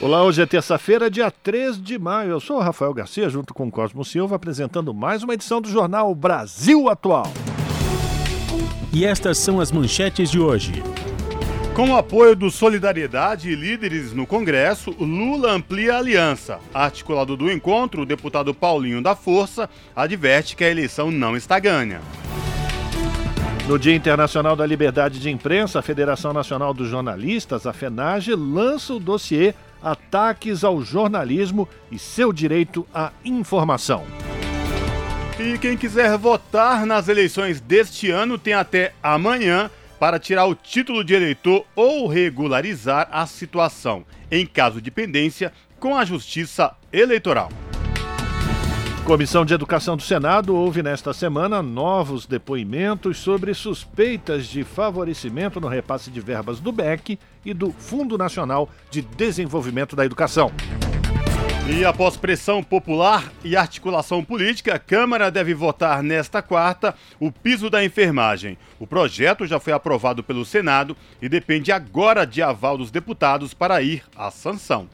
Olá, hoje é terça-feira, dia 3 de maio. Eu sou o Rafael Garcia, junto com Cosmo Silva, apresentando mais uma edição do jornal Brasil Atual. E estas são as manchetes de hoje. Com o apoio do Solidariedade e líderes no Congresso, Lula amplia a aliança. Articulado do encontro, o deputado Paulinho da Força adverte que a eleição não está ganha. No Dia Internacional da Liberdade de Imprensa, a Federação Nacional dos Jornalistas, a FENAGE, lança o dossiê Ataques ao Jornalismo e seu direito à informação. E quem quiser votar nas eleições deste ano tem até amanhã para tirar o título de eleitor ou regularizar a situação, em caso de pendência, com a Justiça Eleitoral. Comissão de Educação do Senado houve nesta semana novos depoimentos sobre suspeitas de favorecimento no repasse de verbas do BEC e do Fundo Nacional de Desenvolvimento da Educação. E após pressão popular e articulação política, a Câmara deve votar nesta quarta o piso da enfermagem. O projeto já foi aprovado pelo Senado e depende agora de aval dos deputados para ir à sanção.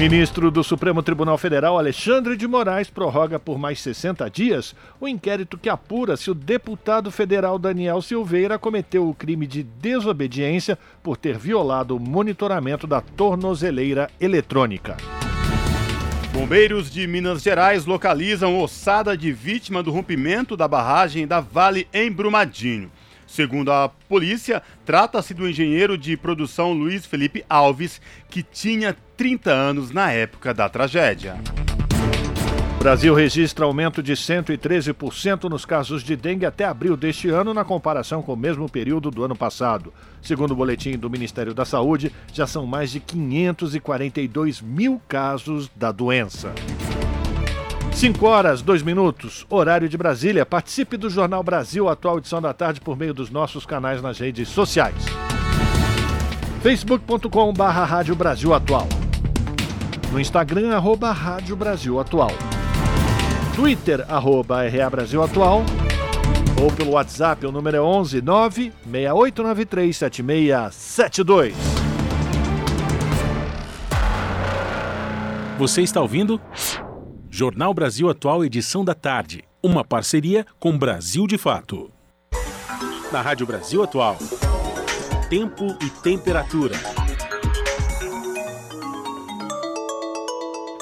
Ministro do Supremo Tribunal Federal, Alexandre de Moraes, prorroga por mais 60 dias o inquérito que apura se o deputado federal Daniel Silveira cometeu o crime de desobediência por ter violado o monitoramento da tornozeleira eletrônica. Bombeiros de Minas Gerais localizam ossada de vítima do rompimento da barragem da Vale em Brumadinho. Segundo a polícia, trata-se do engenheiro de produção Luiz Felipe Alves, que tinha 30 anos na época da tragédia. Brasil registra aumento de 113% nos casos de dengue até abril deste ano, na comparação com o mesmo período do ano passado. Segundo o boletim do Ministério da Saúde, já são mais de 542 mil casos da doença. 5 horas, 2 minutos, horário de Brasília. Participe do Jornal Brasil Atual Edição da Tarde por meio dos nossos canais nas redes sociais. facebook.com Rádio Brasil Atual. No Instagram, arroba Rádio Brasil Atual. Twitter, arroba RA Brasil Atual. Ou pelo WhatsApp, o número é 11 9 6893 7672. Você está ouvindo? Jornal Brasil Atual, edição da tarde. Uma parceria com Brasil de Fato. Na Rádio Brasil Atual. Tempo e temperatura.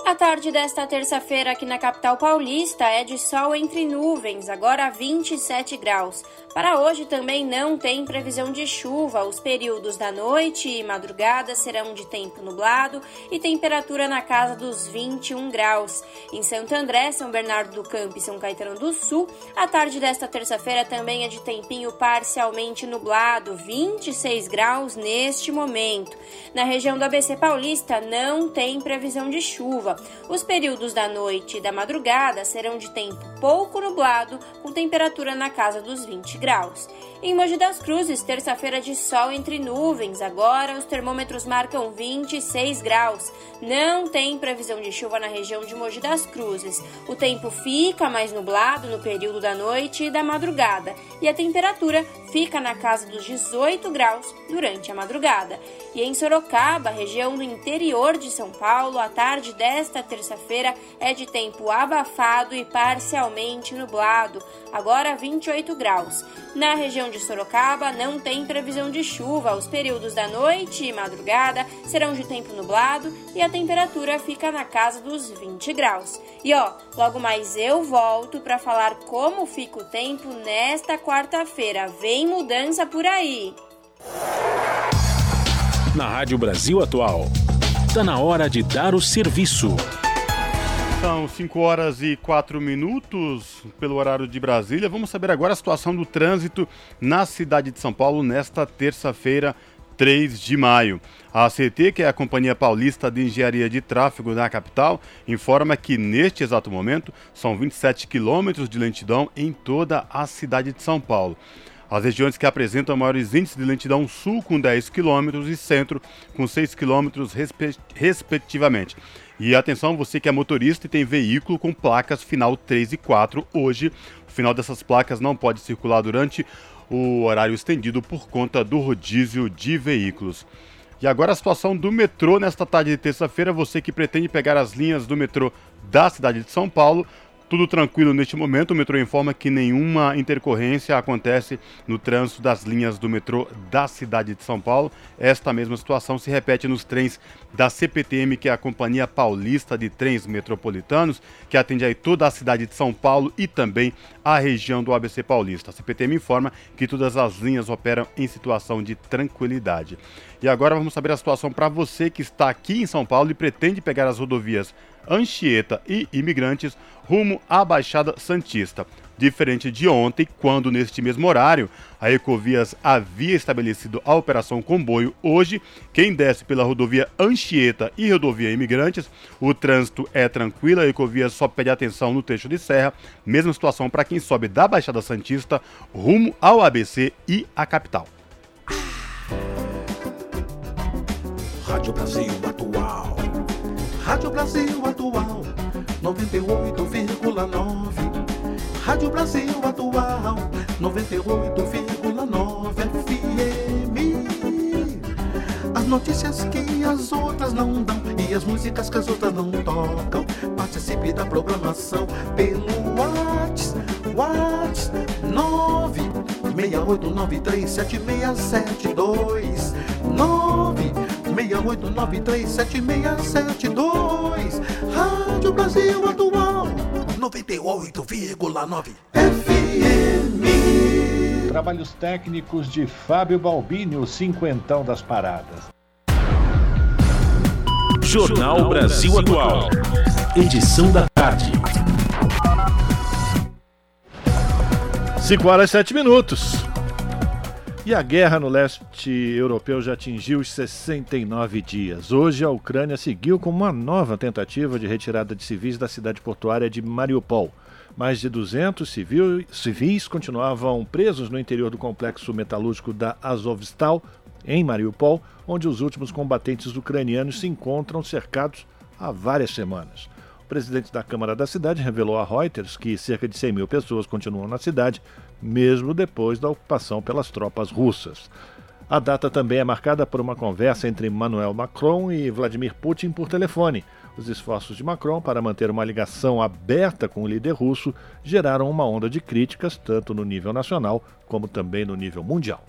A tarde desta terça-feira aqui na capital paulista é de sol entre nuvens, agora 27 graus. Para hoje também não tem previsão de chuva. Os períodos da noite e madrugada serão de tempo nublado e temperatura na casa dos 21 graus. Em Santo André, São Bernardo do Campo e São Caetano do Sul, a tarde desta terça-feira também é de tempinho parcialmente nublado, 26 graus neste momento. Na região do ABC Paulista não tem previsão de chuva. Os períodos da noite e da madrugada serão de tempo pouco nublado, com temperatura na casa dos 20 graus. Em Mogi das Cruzes, terça-feira de sol entre nuvens. Agora os termômetros marcam 26 graus. Não tem previsão de chuva na região de Mogi das Cruzes. O tempo fica mais nublado no período da noite e da madrugada, e a temperatura fica na casa dos 18 graus durante a madrugada. E em Sorocaba, região do interior de São Paulo, a tarde desta terça-feira é de tempo abafado e parcialmente nublado, agora 28 graus. Na região de Sorocaba não tem previsão de chuva. Os períodos da noite e madrugada serão de tempo nublado e a temperatura fica na casa dos 20 graus. E ó, logo mais eu volto para falar como fica o tempo nesta quarta-feira. Vem mudança por aí. Na Rádio Brasil Atual. Está na hora de dar o serviço. São 5 horas e 4 minutos pelo horário de Brasília. Vamos saber agora a situação do trânsito na cidade de São Paulo nesta terça-feira, 3 de maio. A CT, que é a Companhia Paulista de Engenharia de Tráfego na capital, informa que neste exato momento são 27 quilômetros de lentidão em toda a cidade de São Paulo. As regiões que apresentam maiores índices de lentidão sul com 10 km e centro com 6 km respectivamente. E atenção, você que é motorista e tem veículo com placas final 3 e 4, hoje o final dessas placas não pode circular durante o horário estendido por conta do rodízio de veículos. E agora a situação do metrô nesta tarde de terça-feira, você que pretende pegar as linhas do metrô da cidade de São Paulo, tudo tranquilo neste momento. O metrô informa que nenhuma intercorrência acontece no trânsito das linhas do metrô da cidade de São Paulo. Esta mesma situação se repete nos trens da CPTM, que é a Companhia Paulista de Trens Metropolitanos, que atende aí toda a cidade de São Paulo e também a região do ABC Paulista. A CPTM informa que todas as linhas operam em situação de tranquilidade. E agora vamos saber a situação para você que está aqui em São Paulo e pretende pegar as rodovias Anchieta e Imigrantes rumo à Baixada Santista. Diferente de ontem, quando neste mesmo horário a Ecovias havia estabelecido a operação comboio, hoje quem desce pela rodovia Anchieta e rodovia Imigrantes, o trânsito é tranquilo, a Ecovias só pede atenção no trecho de serra, mesma situação para quem sobe da Baixada Santista rumo ao ABC e à capital. Rádio Brasil Brasil Atual. 98,9. Rádio Brasil Atual. 98,9 FM. As notícias que as outras não dão e as músicas que as outras não tocam. Participe da programação pelo WhatsApp. WhatsApp 9 68937672 9 68937672. Rádio Brasil Atual 98,9 FM. Trabalhos técnicos de Fábio Balbini, o cinquentão das paradas. Jornal Brasil Atual. Edição da tarde. 5 horas e 7 minutos. E a guerra no leste europeu já atingiu os 69 dias. Hoje, a Ucrânia seguiu com uma nova tentativa de retirada de civis da cidade portuária de Mariupol. Mais de 200 civil, civis continuavam presos no interior do complexo metalúrgico da Azovstal, em Mariupol, onde os últimos combatentes ucranianos se encontram cercados há várias semanas. O presidente da Câmara da cidade revelou a Reuters que cerca de 100 mil pessoas continuam na cidade, mesmo depois da ocupação pelas tropas russas. A data também é marcada por uma conversa entre Emmanuel Macron e Vladimir Putin por telefone. Os esforços de Macron para manter uma ligação aberta com o líder russo geraram uma onda de críticas, tanto no nível nacional como também no nível mundial.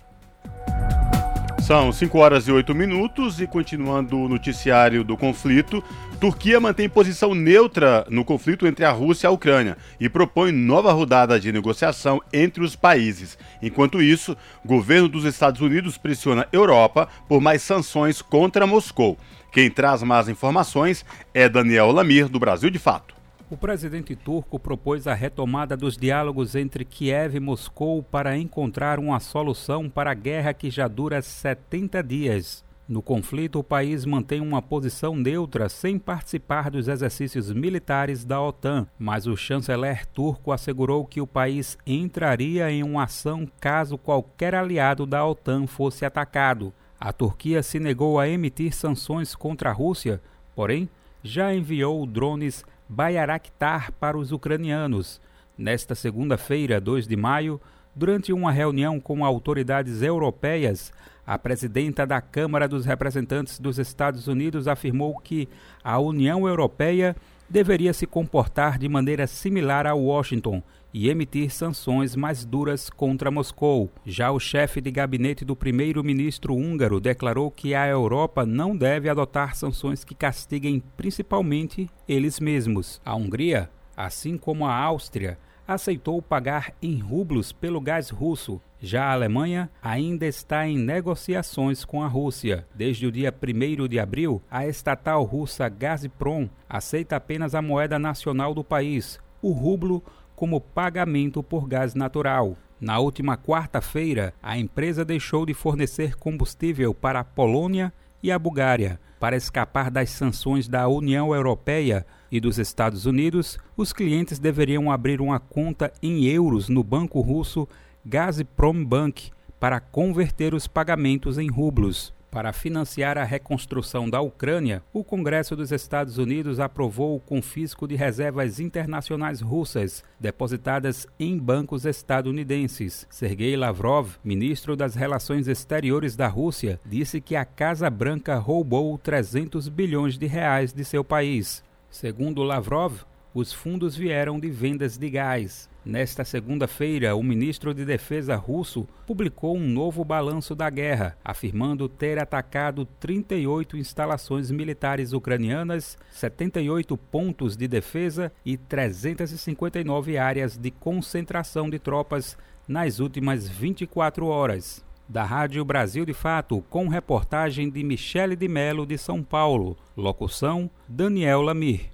São 5 horas e 8 minutos e continuando o noticiário do conflito, Turquia mantém posição neutra no conflito entre a Rússia e a Ucrânia e propõe nova rodada de negociação entre os países. Enquanto isso, o governo dos Estados Unidos pressiona a Europa por mais sanções contra Moscou. Quem traz mais informações é Daniel Lamir, do Brasil de Fato. O presidente turco propôs a retomada dos diálogos entre Kiev e Moscou para encontrar uma solução para a guerra que já dura 70 dias. No conflito, o país mantém uma posição neutra sem participar dos exercícios militares da OTAN, mas o chanceler turco assegurou que o país entraria em uma ação caso qualquer aliado da OTAN fosse atacado. A Turquia se negou a emitir sanções contra a Rússia, porém já enviou drones Bayraktar para os ucranianos. Nesta segunda-feira, 2 de maio, durante uma reunião com autoridades europeias, a presidenta da Câmara dos Representantes dos Estados Unidos afirmou que a União Europeia deveria se comportar de maneira similar a Washington e emitir sanções mais duras contra Moscou. Já o chefe de gabinete do primeiro-ministro húngaro declarou que a Europa não deve adotar sanções que castiguem principalmente eles mesmos. A Hungria, assim como a Áustria, aceitou pagar em rublos pelo gás russo. Já a Alemanha ainda está em negociações com a Rússia. Desde o dia 1 de abril, a estatal russa Gazprom aceita apenas a moeda nacional do país, o rublo como pagamento por gás natural. Na última quarta-feira, a empresa deixou de fornecer combustível para a Polônia e a Bulgária. Para escapar das sanções da União Europeia e dos Estados Unidos, os clientes deveriam abrir uma conta em euros no banco russo Gazprom Bank para converter os pagamentos em rublos. Para financiar a reconstrução da Ucrânia, o Congresso dos Estados Unidos aprovou o confisco de reservas internacionais russas depositadas em bancos estadunidenses. Sergei Lavrov, ministro das Relações Exteriores da Rússia, disse que a Casa Branca roubou 300 bilhões de reais de seu país. Segundo Lavrov, os fundos vieram de vendas de gás. Nesta segunda-feira, o ministro de Defesa russo publicou um novo balanço da guerra, afirmando ter atacado 38 instalações militares ucranianas, 78 pontos de defesa e 359 áreas de concentração de tropas nas últimas 24 horas. Da Rádio Brasil de Fato, com reportagem de Michele de Melo de São Paulo. Locução: Daniel Lamir.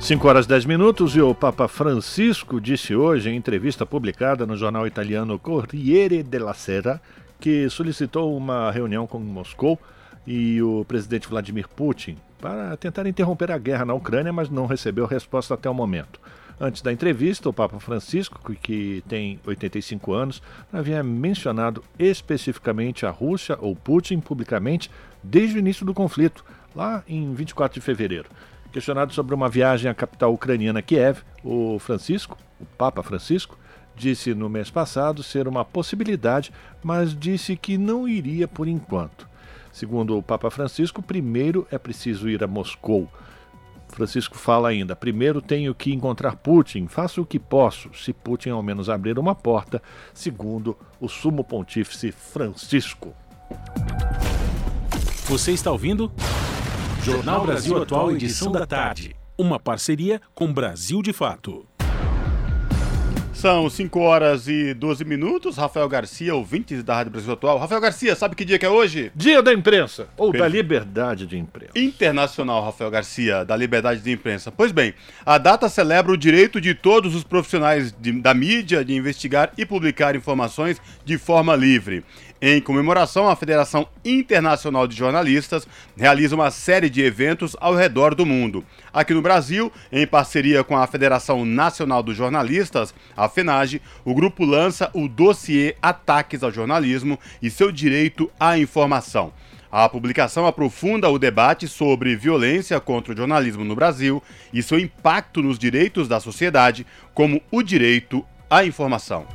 5 horas 10 minutos e o Papa Francisco disse hoje, em entrevista publicada no jornal italiano Corriere della Sera, que solicitou uma reunião com Moscou e o presidente Vladimir Putin para tentar interromper a guerra na Ucrânia, mas não recebeu resposta até o momento. Antes da entrevista, o Papa Francisco, que tem 85 anos, havia mencionado especificamente a Rússia ou Putin publicamente desde o início do conflito, lá em 24 de fevereiro. Questionado sobre uma viagem à capital ucraniana Kiev, o Francisco, o Papa Francisco, disse no mês passado ser uma possibilidade, mas disse que não iria por enquanto. Segundo o Papa Francisco, primeiro é preciso ir a Moscou. Francisco fala ainda: primeiro tenho que encontrar Putin, faço o que posso, se Putin ao menos abrir uma porta, segundo o sumo pontífice Francisco. Você está ouvindo? Jornal Brasil Atual, edição da tarde. Uma parceria com Brasil de Fato. São 5 horas e 12 minutos. Rafael Garcia, ouvintes da Rádio Brasil Atual. Rafael Garcia, sabe que dia que é hoje? Dia da imprensa, ou da liberdade de imprensa. Internacional, Rafael Garcia, da liberdade de imprensa. Pois bem, a data celebra o direito de todos os profissionais de, da mídia de investigar e publicar informações de forma livre. Em comemoração, a Federação Internacional de Jornalistas realiza uma série de eventos ao redor do mundo. Aqui no Brasil, em parceria com a Federação Nacional dos Jornalistas, a FENAGE, o grupo lança o dossiê Ataques ao Jornalismo e seu direito à informação. A publicação aprofunda o debate sobre violência contra o jornalismo no Brasil e seu impacto nos direitos da sociedade, como o direito à informação.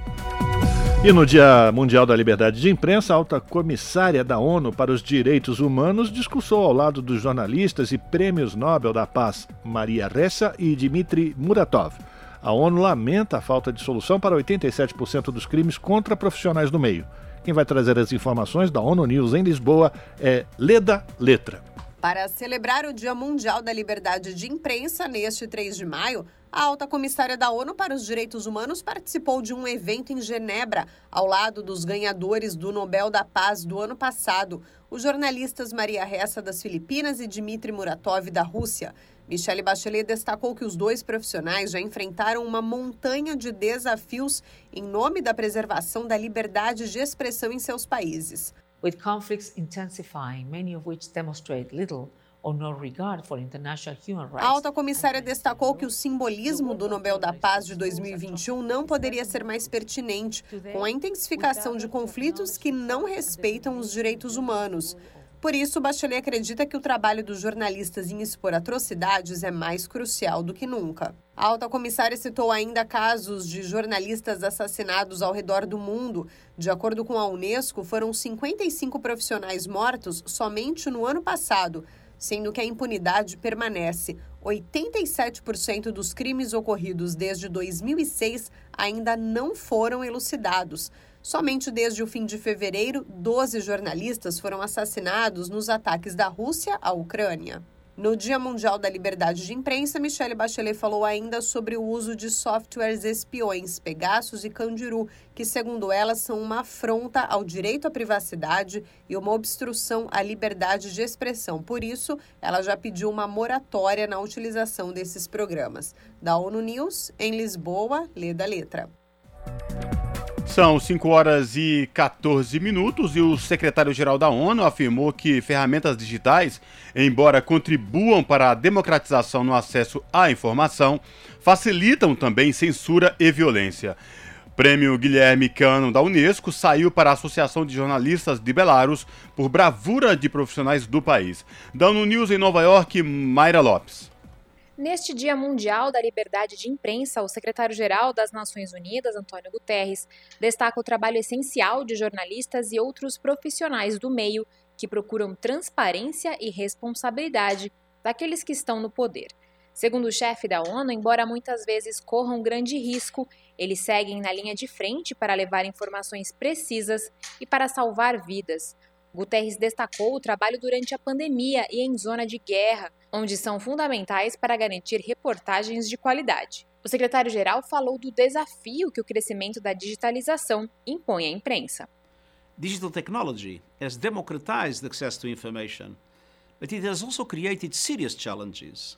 E no Dia Mundial da Liberdade de Imprensa, a alta comissária da ONU para os Direitos Humanos discursou ao lado dos jornalistas e prêmios Nobel da Paz Maria Ressa e Dmitry Muratov. A ONU lamenta a falta de solução para 87% dos crimes contra profissionais do meio. Quem vai trazer as informações da ONU News em Lisboa é Leda Letra. Para celebrar o Dia Mundial da Liberdade de Imprensa, neste 3 de maio, a alta comissária da ONU para os Direitos Humanos participou de um evento em Genebra, ao lado dos ganhadores do Nobel da Paz do ano passado, os jornalistas Maria Ressa das Filipinas e Dmitry Muratov da Rússia. Michelle Bachelet destacou que os dois profissionais já enfrentaram uma montanha de desafios em nome da preservação da liberdade de expressão em seus países. With conflicts intensifying, many of which demonstrate little a alta comissária destacou que o simbolismo do Nobel da Paz de 2021 não poderia ser mais pertinente, com a intensificação de conflitos que não respeitam os direitos humanos. Por isso, Bachelet acredita que o trabalho dos jornalistas em expor atrocidades é mais crucial do que nunca. A alta comissária citou ainda casos de jornalistas assassinados ao redor do mundo. De acordo com a Unesco, foram 55 profissionais mortos somente no ano passado sendo que a impunidade permanece. 87% dos crimes ocorridos desde 2006 ainda não foram elucidados. Somente desde o fim de fevereiro, 12 jornalistas foram assassinados nos ataques da Rússia à Ucrânia. No Dia Mundial da Liberdade de Imprensa, Michelle Bachelet falou ainda sobre o uso de softwares espiões, Pegasus e Candiru, que, segundo ela, são uma afronta ao direito à privacidade e uma obstrução à liberdade de expressão. Por isso, ela já pediu uma moratória na utilização desses programas. Da ONU News, em Lisboa, lê da letra. São 5 horas e 14 minutos e o secretário-geral da ONU afirmou que ferramentas digitais, embora contribuam para a democratização no acesso à informação, facilitam também censura e violência. Prêmio Guilherme Cano da Unesco saiu para a Associação de Jornalistas de Belarus por bravura de profissionais do país. Dando News em Nova York, Mayra Lopes. Neste Dia Mundial da Liberdade de Imprensa, o secretário-geral das Nações Unidas, Antônio Guterres, destaca o trabalho essencial de jornalistas e outros profissionais do meio que procuram transparência e responsabilidade daqueles que estão no poder. Segundo o chefe da ONU, embora muitas vezes corram grande risco, eles seguem na linha de frente para levar informações precisas e para salvar vidas. Guterres destacou o trabalho durante a pandemia e em zona de guerra, onde são fundamentais para garantir reportagens de qualidade. O secretário-geral falou do desafio que o crescimento da digitalização impõe à imprensa. Digital technology has democratized access to information, but it has also created serious challenges.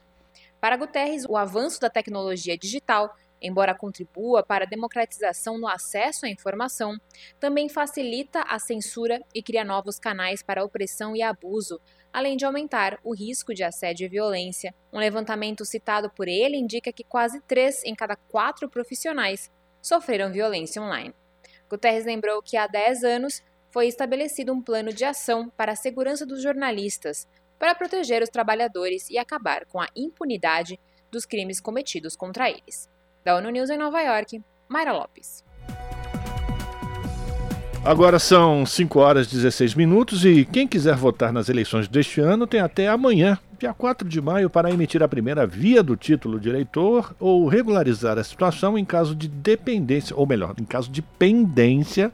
Para Guterres, o avanço da tecnologia digital embora contribua para a democratização no acesso à informação, também facilita a censura e cria novos canais para opressão e abuso, além de aumentar o risco de assédio e violência. Um levantamento citado por ele indica que quase três em cada quatro profissionais sofreram violência online. Guterres lembrou que há 10 anos foi estabelecido um plano de ação para a segurança dos jornalistas, para proteger os trabalhadores e acabar com a impunidade dos crimes cometidos contra eles. Da ONU News em Nova York, Mayra Lopes. Agora são 5 horas e 16 minutos e quem quiser votar nas eleições deste ano tem até amanhã, dia 4 de maio, para emitir a primeira via do título de eleitor ou regularizar a situação em caso de dependência, ou melhor, em caso de pendência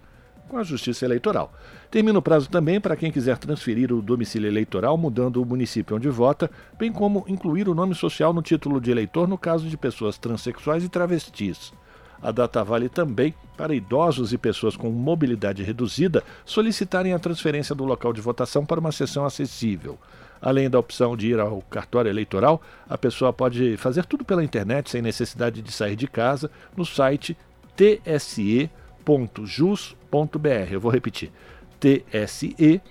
com a Justiça Eleitoral. Termina o prazo também para quem quiser transferir o domicílio eleitoral mudando o município onde vota, bem como incluir o nome social no título de eleitor no caso de pessoas transexuais e travestis. A data vale também para idosos e pessoas com mobilidade reduzida solicitarem a transferência do local de votação para uma sessão acessível. Além da opção de ir ao cartório eleitoral, a pessoa pode fazer tudo pela internet sem necessidade de sair de casa no site tse.jus.br. Eu vou repetir: tse.jus.br.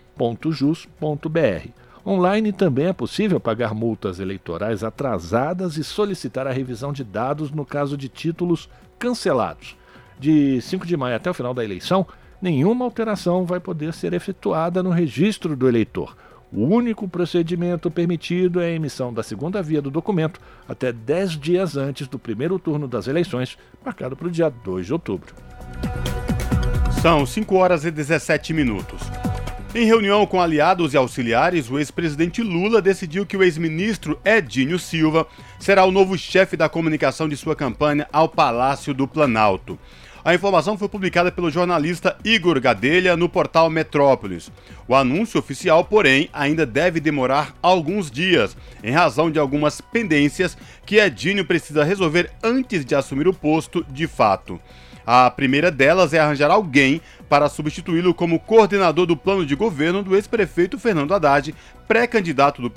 Online também é possível pagar multas eleitorais atrasadas e solicitar a revisão de dados no caso de títulos cancelados. De 5 de maio até o final da eleição, nenhuma alteração vai poder ser efetuada no registro do eleitor. O único procedimento permitido é a emissão da segunda via do documento até 10 dias antes do primeiro turno das eleições, marcado para o dia 2 de outubro. São 5 horas e 17 minutos. Em reunião com aliados e auxiliares, o ex-presidente Lula decidiu que o ex-ministro Edinho Silva será o novo chefe da comunicação de sua campanha ao Palácio do Planalto. A informação foi publicada pelo jornalista Igor Gadelha no portal Metrópolis. O anúncio oficial, porém, ainda deve demorar alguns dias, em razão de algumas pendências que Edinho precisa resolver antes de assumir o posto de fato. A primeira delas é arranjar alguém para substituí-lo como coordenador do plano de governo do ex-prefeito Fernando Haddad, pré-candidato do,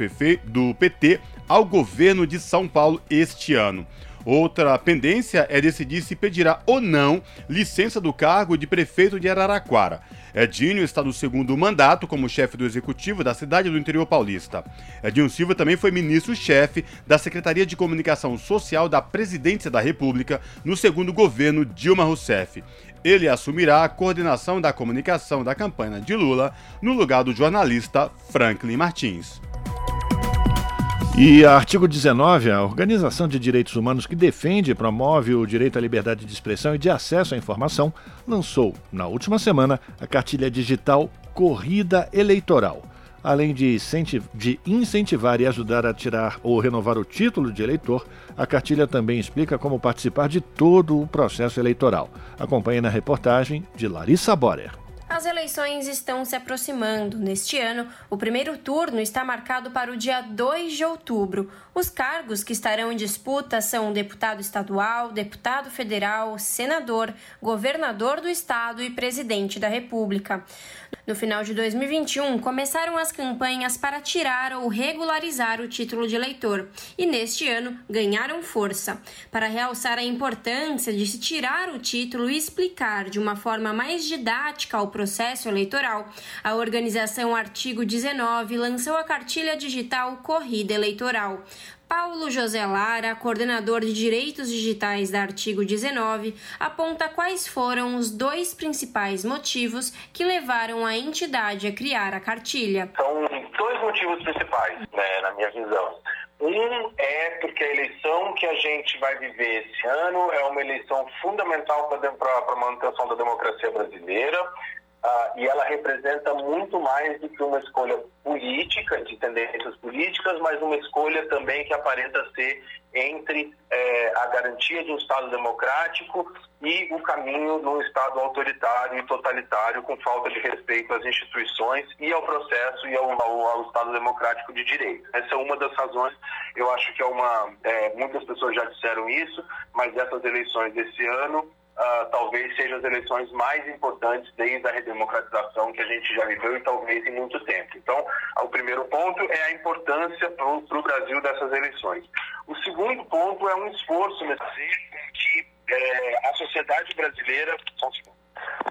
do PT ao governo de São Paulo este ano. Outra pendência é decidir se pedirá ou não licença do cargo de prefeito de Araraquara. Edinho está no segundo mandato como chefe do executivo da cidade do interior paulista. Edinho Silva também foi ministro-chefe da Secretaria de Comunicação Social da Presidência da República no segundo governo Dilma Rousseff. Ele assumirá a coordenação da comunicação da campanha de Lula no lugar do jornalista Franklin Martins. E artigo 19, a Organização de Direitos Humanos que defende e promove o direito à liberdade de expressão e de acesso à informação, lançou, na última semana, a cartilha digital Corrida Eleitoral. Além de incentivar e ajudar a tirar ou renovar o título de eleitor, a cartilha também explica como participar de todo o processo eleitoral. Acompanhe na reportagem de Larissa Borer. As eleições estão se aproximando. Neste ano, o primeiro turno está marcado para o dia 2 de outubro. Os cargos que estarão em disputa são deputado estadual, deputado federal, senador, governador do estado e presidente da República. No final de 2021, começaram as campanhas para tirar ou regularizar o título de eleitor e, neste ano, ganharam força. Para realçar a importância de se tirar o título e explicar de uma forma mais didática o processo eleitoral, a organização Artigo 19 lançou a cartilha digital Corrida Eleitoral. Paulo José Lara, coordenador de Direitos Digitais da Artigo 19, aponta quais foram os dois principais motivos que levaram a entidade a criar a cartilha. São dois motivos principais, né, na minha visão. Um é porque a eleição que a gente vai viver esse ano é uma eleição fundamental para a manutenção da democracia brasileira. Uh, e ela representa muito mais do que uma escolha política, de tendências políticas, mas uma escolha também que aparenta ser entre eh, a garantia de um Estado democrático e o caminho de um Estado autoritário e totalitário com falta de respeito às instituições e ao processo e ao, ao, ao Estado democrático de direito. Essa é uma das razões, eu acho que é uma. Eh, muitas pessoas já disseram isso, mas essas eleições desse ano uh, talvez sejam as eleições mais importantes desde a redemocratização que a gente já viveu e talvez em muito tempo. Então, o primeiro ponto é a importância para o Brasil dessas eleições. O segundo ponto é um esforço nesse que é, a sociedade brasileira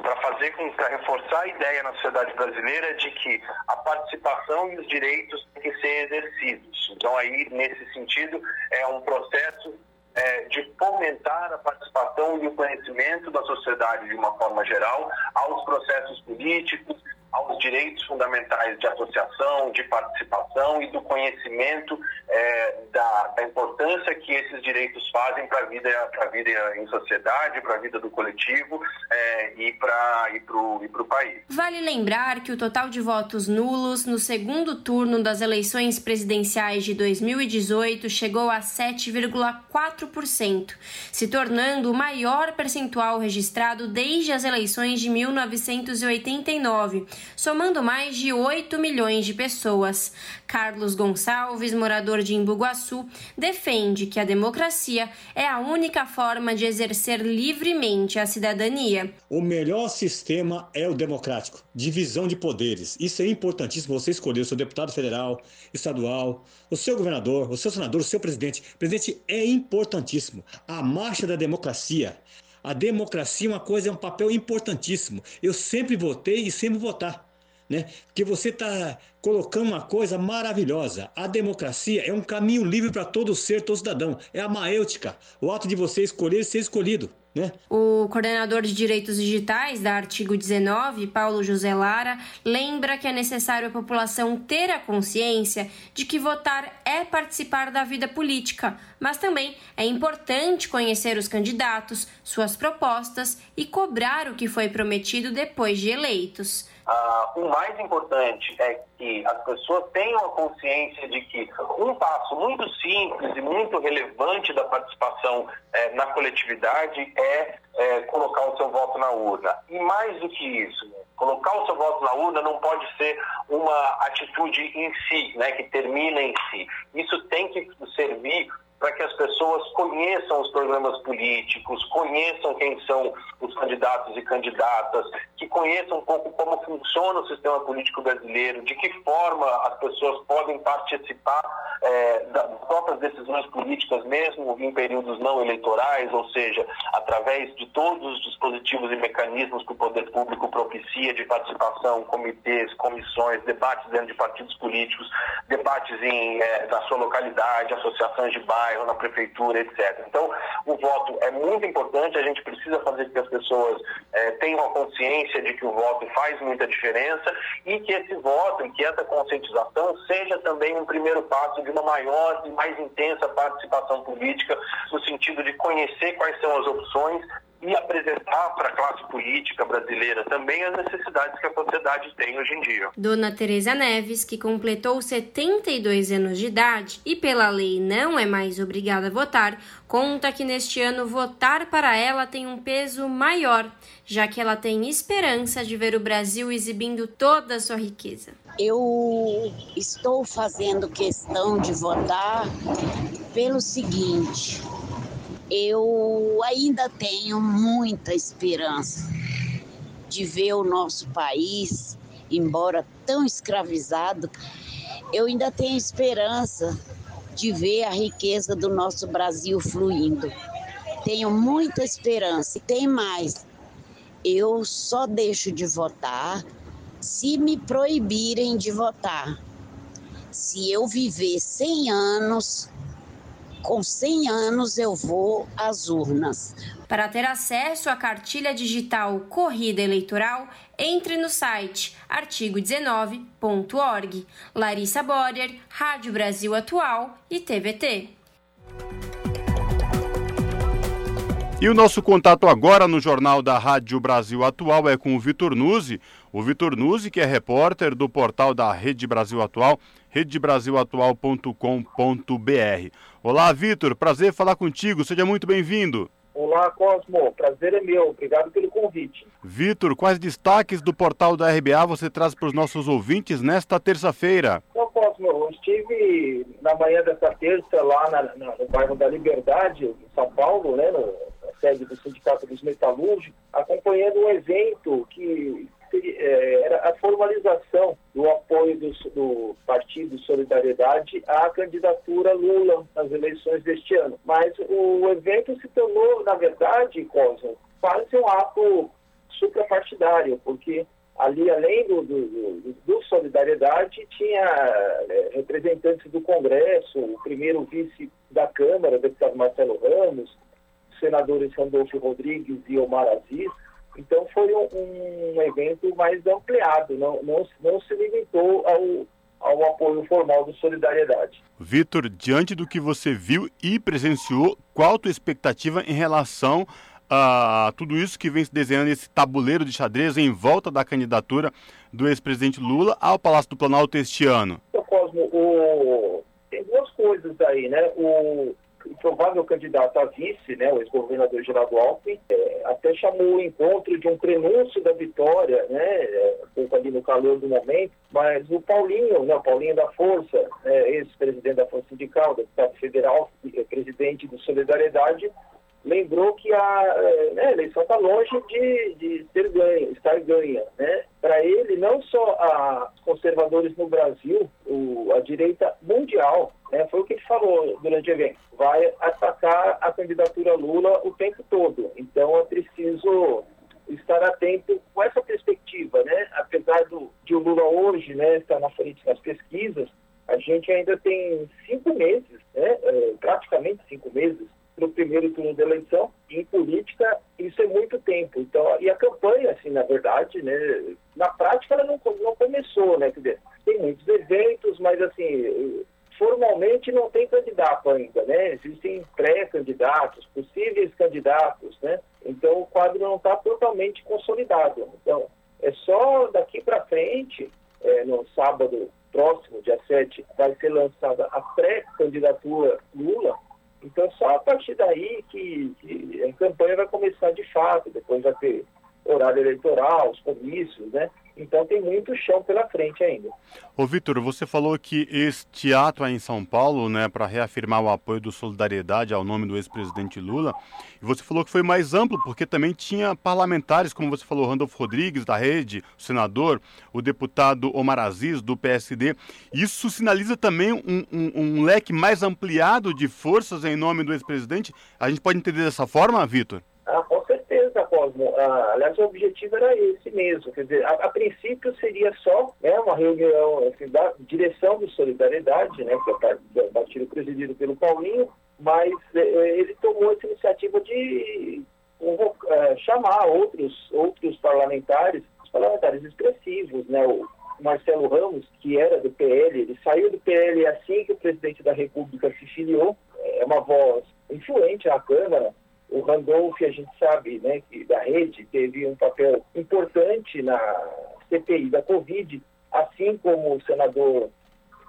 para fazer com para reforçar a ideia na sociedade brasileira de que a participação e os direitos têm que ser exercidos. Então aí nesse sentido é um processo é, de fomentar a participação e o conhecimento da sociedade de uma forma geral aos processos políticos, aos direitos fundamentais de associação, de participação e do conhecimento é, da, da, importância que esses direitos fazem para a vida, a vida em sociedade, para a vida do coletivo é, e para e o país. Vale lembrar que o total de votos nulos no segundo turno das eleições presidenciais de 2018 chegou a 7,4%, se tornando o maior percentual registrado desde as eleições de 1989 somando mais de 8 milhões de pessoas. Carlos Gonçalves, morador de Imbuguaçu, defende que a democracia é a única forma de exercer livremente a cidadania. O melhor sistema é o democrático, divisão de poderes. Isso é importantíssimo. Você escolher o seu deputado federal, estadual, o seu governador, o seu senador, o seu presidente. Presidente é importantíssimo. A marcha da democracia. A democracia é uma coisa, é um papel importantíssimo. Eu sempre votei e sempre votar. Né? Porque você está colocando uma coisa maravilhosa. A democracia é um caminho livre para todo ser, todo cidadão. É a maêutica, o ato de você escolher ser escolhido. Né? O coordenador de direitos digitais da Artigo 19, Paulo José Lara, lembra que é necessário a população ter a consciência de que votar é participar da vida política, mas também é importante conhecer os candidatos, suas propostas e cobrar o que foi prometido depois de eleitos. Uh, o mais importante é que as pessoas tenham a consciência de que um passo muito simples e muito relevante da participação eh, na coletividade é, é, colocar o seu voto na urna. E mais do que isso, colocar o seu voto na urna não pode ser uma atitude em si, né, que termina em si. Isso tem que servir para que as pessoas conheçam os programas políticos, conheçam quem são os candidatos e candidatas, que conheçam um pouco como funciona o sistema político brasileiro, de que forma as pessoas podem participar é, das próprias decisões políticas, mesmo em períodos não eleitorais, ou seja, através de todos os dispositivos e mecanismos que o poder público propicia de participação, comitês, comissões, debates dentro de partidos políticos, debates em, é, na sua localidade, associações de bairro, bairro, na prefeitura, etc. Então, o voto é muito importante, a gente precisa fazer que as pessoas é, tenham a consciência de que o voto faz muita diferença e que esse voto e que essa conscientização seja também um primeiro passo de uma maior e mais intensa participação política, no sentido de conhecer quais são as opções e apresentar para a classe política brasileira também as necessidades que a sociedade tem hoje em dia. Dona Tereza Neves, que completou 72 anos de idade e pela lei não é mais obrigada a votar, conta que neste ano votar para ela tem um peso maior, já que ela tem esperança de ver o Brasil exibindo toda a sua riqueza. Eu estou fazendo questão de votar pelo seguinte: eu ainda tenho muita esperança de ver o nosso país, embora tão escravizado, eu ainda tenho esperança de ver a riqueza do nosso Brasil fluindo. Tenho muita esperança. E tem mais. Eu só deixo de votar se me proibirem de votar. Se eu viver 100 anos com 100 anos eu vou às urnas. Para ter acesso à cartilha digital Corrida Eleitoral, entre no site artigo19.org. Larissa Borer, Rádio Brasil Atual e TVT. E o nosso contato agora no Jornal da Rádio Brasil Atual é com o Vitor Nuzzi. O Vitor Nuzzi, que é repórter do portal da Rede Brasil Atual, redebrasilatual.com.br. Olá, Vitor, prazer falar contigo, seja muito bem-vindo. Olá, Cosmo, prazer é meu, obrigado pelo convite. Vitor, quais destaques do portal da RBA você traz para os nossos ouvintes nesta terça-feira? Então, Cosmo, eu estive na manhã dessa terça lá na, na, no bairro da Liberdade, em São Paulo, né, no, do Sindicato dos Metalúrgicos, acompanhando um evento que é, era a formalização do apoio do, do, Partido Solidariedade à candidatura Lula nas eleições deste ano. Mas o evento se tornou, na verdade, Cosa, quase um ato suprapartidário, porque ali, além do, do, do Solidariedade, tinha é, representantes do Congresso, o primeiro vice da Câmara, o deputado Marcelo Ramos, senadores Randolfo Rodrigues e Omar Aziz, então foi um, um evento mais ampliado, não, não, não se limitou ao, ao apoio formal do Solidariedade. Vitor, diante do que você viu e presenciou, qual a tua expectativa em relação a tudo isso que vem se desenhando esse tabuleiro de xadrez em volta da candidatura do ex-presidente Lula ao Palácio do Planalto este ano? Então, Cosmo, o... tem duas coisas aí, né? O o provável candidato a vice, né, o ex-governador Geraldo Alckmin, é, até chamou o encontro de um prenúncio da vitória, né, é, pouco ali no calor do momento, mas o Paulinho, né, o Paulinho da Força, é, ex-presidente da Força Sindical, deputado federal, é, presidente do Solidariedade, lembrou que a, é, né, a eleição está longe de, de ter ganho, estar ganha. Né? Para ele, não só os conservadores no Brasil, o, a direita mundial, né, foi o que ele falou durante o evento, vai atacar a candidatura Lula o tempo todo. Então é preciso estar atento com essa perspectiva. Né? Apesar do, de o Lula hoje né, estar na frente das pesquisas, a gente ainda tem cinco meses, né, é, praticamente cinco meses, no primeiro turno da eleição. Em política, isso é muito tempo. Então, e a campanha, assim, na verdade, né, na prática ela não, não começou, né? Quer dizer, tem muitos eventos, mas assim, formalmente não tem candidato ainda, né? Existem pré-candidatos, possíveis candidatos, né? Então o quadro não está totalmente consolidado. Então, é só daqui para frente, é, no sábado próximo, dia 7, vai ser lançada a pré-candidatura Lula, então, só a partir daí que, que, a campanha vai começar de fato, depois vai ter horário eleitoral, os comícios, né? Então tem muito chão pela frente ainda. Ô Vitor, você falou que este ato aí em São Paulo, né, para reafirmar o apoio do Solidariedade ao nome do ex-presidente Lula, e você falou que foi mais amplo porque também tinha parlamentares, como você falou, Randolfo Rodrigues da Rede, o senador, o deputado Omar Aziz do PSD. Isso sinaliza também um, um, um leque mais ampliado de forças em nome do ex-presidente. A gente pode entender dessa forma, Vitor? Ah, com Cosmo. Ah, aliás, o objetivo era esse mesmo. Quer dizer, a, a princípio seria só né, uma reunião assim, da direção de solidariedade, né, que é o partido presidido pelo Paulinho, mas eh, ele tomou essa iniciativa de eh, chamar outros, outros parlamentares, os parlamentares expressivos, né, o, Marcelo Ramos, que era do PL, ele saiu do PL assim que o presidente da República se filiou, é uma voz influente na Câmara. O Randolph, a gente sabe, né, que da rede teve um papel importante na CPI da Covid, assim como o senador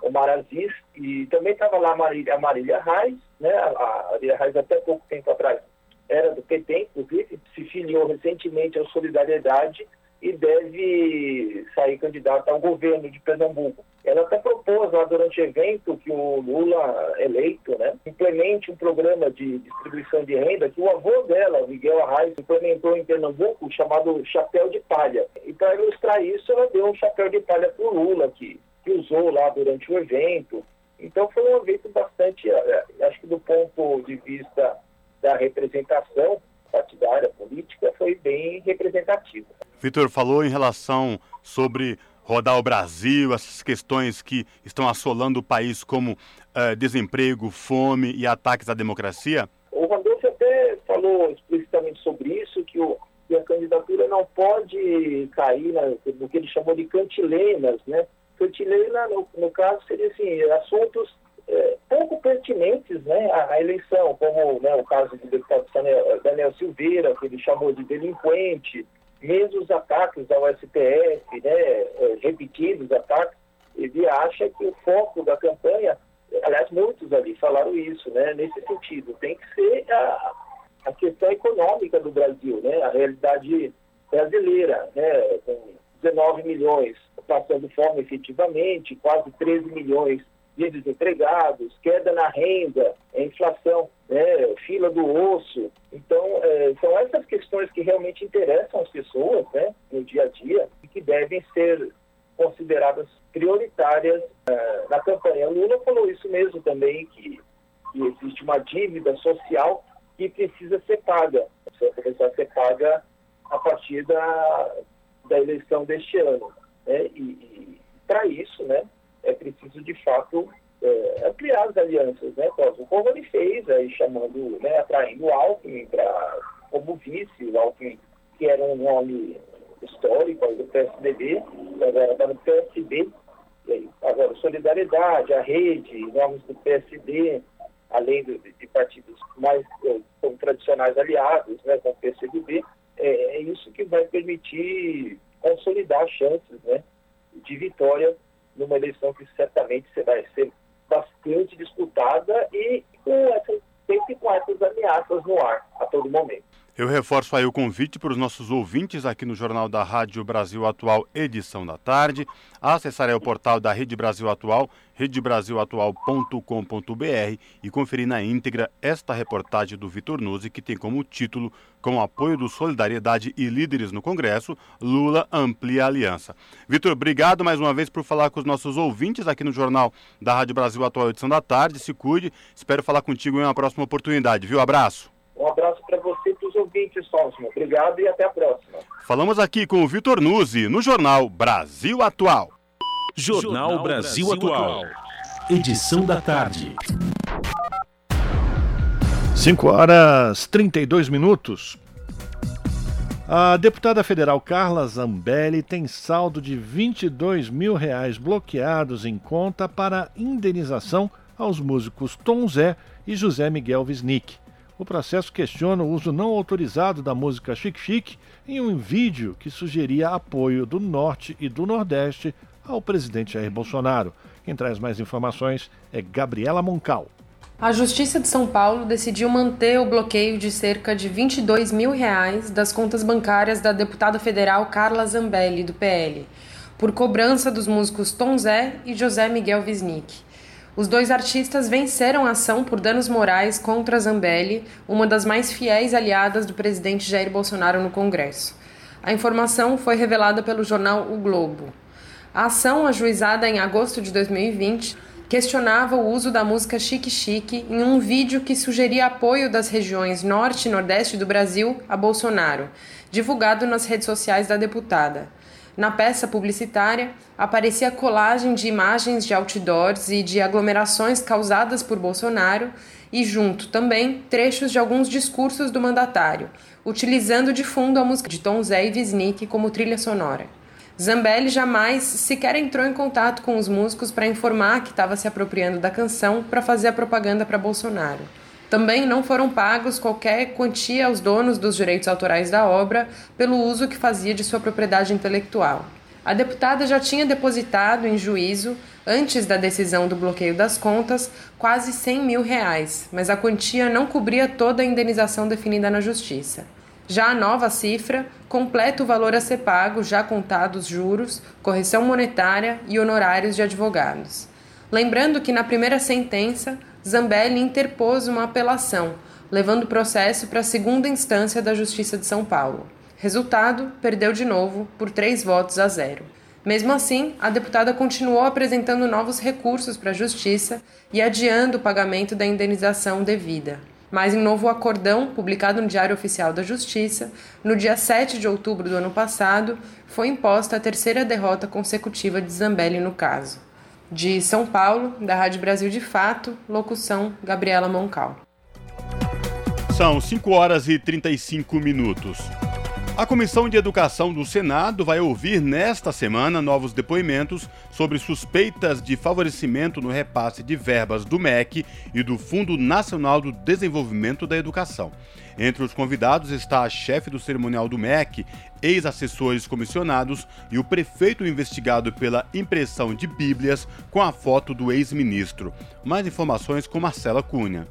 Omar Aziz, e também estava lá a Marília, a Marília Reis, né, a Marília Reis até pouco tempo atrás era do PT, inclusive, se filiou recentemente à Solidariedade e deve sair candidata ao governo de Pernambuco. Ela até propôs lá durante o evento que o Lula eleito, né, implemente um programa de distribuição de renda que o avô dela, Miguel Arraes, implementou em Pernambuco, chamado Chapéu de Palha. E para ilustrar isso, ela deu um chapéu de palha para o Lula, que, que usou lá durante o evento. Então foi um evento bastante, eh, acho que do ponto de vista da representação partidária, política, foi bem representativo. Vitor falou em relação sobre rodar o Brasil, essas questões que estão assolando o país como uh, desemprego, fome e ataques à democracia? O Randolfo até falou explicitamente sobre isso, que, o, que a candidatura não pode cair na, no que ele chamou de cantilenas, né? Cantilena, no, no caso, seria assim, assuntos é, pouco pertinentes né, à, eleição, como né, o caso do deputado Daniel, Daniel Silveira, que ele chamou de delinquente, mesmo os ataques ao STF, né, é, repetidos ataques, ele acha que o foco da campanha, aliás, muitos ali falaram isso, né, nesse sentido, tem que ser a, a questão econômica do Brasil, né, a realidade brasileira, né, com 19 milhões passando fome efetivamente, quase 13 milhões de desempregados, queda na renda, inflação, né, fila do osso. Então, é, são essas questões que realmente interessam as pessoas né, no dia a dia e que devem ser consideradas prioritárias uh, na campanha. O Lula falou isso mesmo também, que, que existe uma dívida social que precisa ser paga. Precisa começar a ser paga a partir da, da eleição deste ano. Né? E, e para isso, né, é preciso, de fato, é, ampliar as alianças, né, Cosmo? Como ele fez, aí chamando, né, atraindo o Alckmin pra, como vice, o Alckmin, que era um nome histórico do PSDB, agora está no PSB, aí, agora Solidariedade, a Rede, nomes do PSD, além do, de partidos mais é, como tradicionais aliados, né, com o PSDB, é, é isso que vai permitir consolidar chances né, de vitória numa eleição que certamente vai ser bastante disputada e com essa, sempre com essas ameaças no ar a todo momento. Eu reforço aí o convite para os nossos ouvintes aqui no Jornal da Rádio Brasil Atual, edição da tarde, acessar o portal da Rede Brasil Atual, redebrasilatual.com.br e conferir na íntegra esta reportagem do Vitor Nuzzi, que tem como título Com apoio do Solidariedade e líderes no Congresso, Lula amplia a aliança. Vitor, obrigado mais uma vez por falar com os nossos ouvintes aqui no Jornal da Rádio Brasil Atual, edição da tarde. Se cuide, espero falar contigo em uma próxima oportunidade, viu? Abraço. Um abraço para você e para os ouvintes, Cosmo. Obrigado e até a próxima. Falamos aqui com o Vitor Nuzzi, no Jornal Brasil Atual. Jornal, Brasil Atual. Edição da tarde. 5 horas 32 minutos. A deputada federal Carla Zambelli tem saldo de 22 mil reais bloqueados em conta para indenização aos músicos Tom Zé e José Miguel Wisnik. O processo questiona o uso não autorizado da música Chic Chic em um vídeo que sugeria apoio do Norte e do Nordeste ao presidente Jair Bolsonaro. Quem traz mais informações é Gabriela Moncal. A Justiça de São Paulo decidiu manter o bloqueio de cerca de 22 mil reais das contas bancárias da deputada federal Carla Zambelli, do PL, por cobrança dos músicos Tom Zé e José Miguel Wisnik. Os dois artistas venceram a ação por danos morais contra Zambelli, uma das mais fiéis aliadas do presidente Jair Bolsonaro no Congresso. A informação foi revelada pelo jornal O Globo. A ação, ajuizada em agosto de 2020, questionava o uso da música Chique Chique em um vídeo que sugeria apoio das regiões norte e nordeste do Brasil a Bolsonaro, divulgado nas redes sociais da deputada. Na peça publicitária, aparecia colagem de imagens de outdoors e de aglomerações causadas por Bolsonaro e, junto também, trechos de alguns discursos do mandatário, utilizando de fundo a música de Tom Zé e Wisnik como trilha sonora. Zambelli jamais sequer entrou em contato com os músicos para informar que estava se apropriando da canção para fazer a propaganda para Bolsonaro. Também não foram pagos qualquer quantia aos donos dos direitos autorais da obra pelo uso que fazia de sua propriedade intelectual. A deputada já tinha depositado em juízo, antes da decisão do bloqueio das contas, quase 100 mil reais, mas a quantia não cobria toda a indenização definida na Justiça. Já a nova cifra completa o valor a ser pago, já contados juros, correção monetária e honorários de advogados. Lembrando que na primeira sentença, Zambelli interpôs uma apelação, levando o processo para a segunda instância da Justiça de São Paulo. Resultado: perdeu de novo por três votos a zero. Mesmo assim, a deputada continuou apresentando novos recursos para a Justiça e adiando o pagamento da indenização devida. Mas em novo acordão, publicado no Diário Oficial da Justiça, no dia 7 de outubro do ano passado, foi imposta a terceira derrota consecutiva de Zambelli no caso. De São Paulo, da Rádio Brasil de Fato, locução Gabriela Moncal. São 5 horas e 35 minutos. A Comissão de Educação do Senado vai ouvir nesta semana novos depoimentos sobre suspeitas de favorecimento no repasse de verbas do MEC e do Fundo Nacional do Desenvolvimento da Educação. Entre os convidados está a chefe do cerimonial do MEC, ex-assessores comissionados e o prefeito investigado pela impressão de bíblias com a foto do ex-ministro. Mais informações com Marcela Cunha.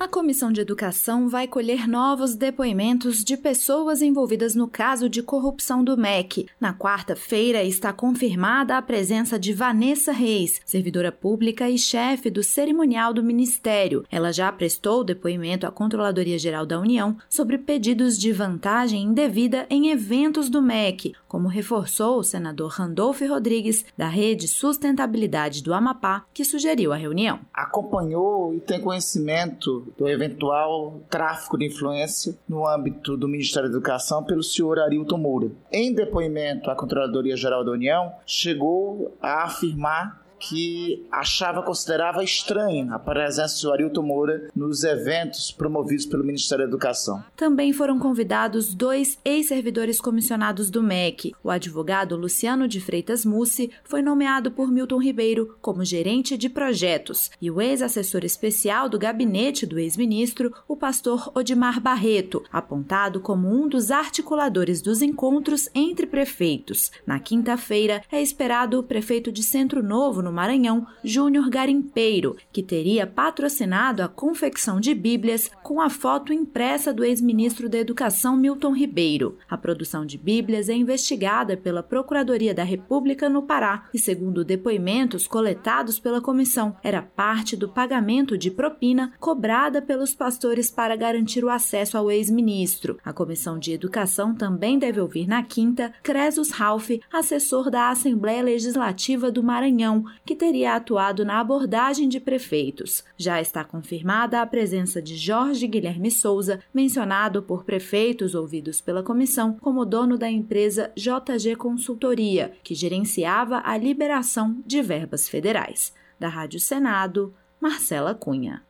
A Comissão de Educação vai colher novos depoimentos de pessoas envolvidas no caso de corrupção do MEC. Na quarta-feira está confirmada a presença de Vanessa Reis, servidora pública e chefe do cerimonial do Ministério. Ela já prestou depoimento à Controladoria Geral da União sobre pedidos de vantagem indevida em eventos do MEC, como reforçou o senador Randolfo Rodrigues, da Rede Sustentabilidade do Amapá, que sugeriu a reunião. Acompanhou e tem conhecimento do eventual tráfico de influência no âmbito do Ministério da Educação pelo senhor Arilton Moura. Em depoimento à Controladoria Geral da União, chegou a afirmar que achava, considerava estranha a presença do Arilton Moura nos eventos promovidos pelo Ministério da Educação. Também foram convidados dois ex-servidores comissionados do MEC. O advogado Luciano de Freitas Mussi foi nomeado por Milton Ribeiro como gerente de projetos e o ex-assessor especial do gabinete do ex-ministro, o pastor Odimar Barreto, apontado como um dos articuladores dos encontros entre prefeitos. Na quinta-feira, é esperado o prefeito de Centro Novo, no no Maranhão, Júnior Garimpeiro, que teria patrocinado a confecção de Bíblias com a foto impressa do ex-ministro da Educação Milton Ribeiro. A produção de Bíblias é investigada pela Procuradoria da República no Pará e, segundo depoimentos coletados pela comissão, era parte do pagamento de propina cobrada pelos pastores para garantir o acesso ao ex-ministro. A Comissão de Educação também deve ouvir na quinta Cresus Ralph, assessor da Assembleia Legislativa do Maranhão, que teria atuado na abordagem de prefeitos. Já está confirmada a presença de Jorge Guilherme Souza, mencionado por prefeitos ouvidos pela comissão como dono da empresa JG Consultoria, que gerenciava a liberação de verbas federais. Da Rádio Senado, Marcela Cunha.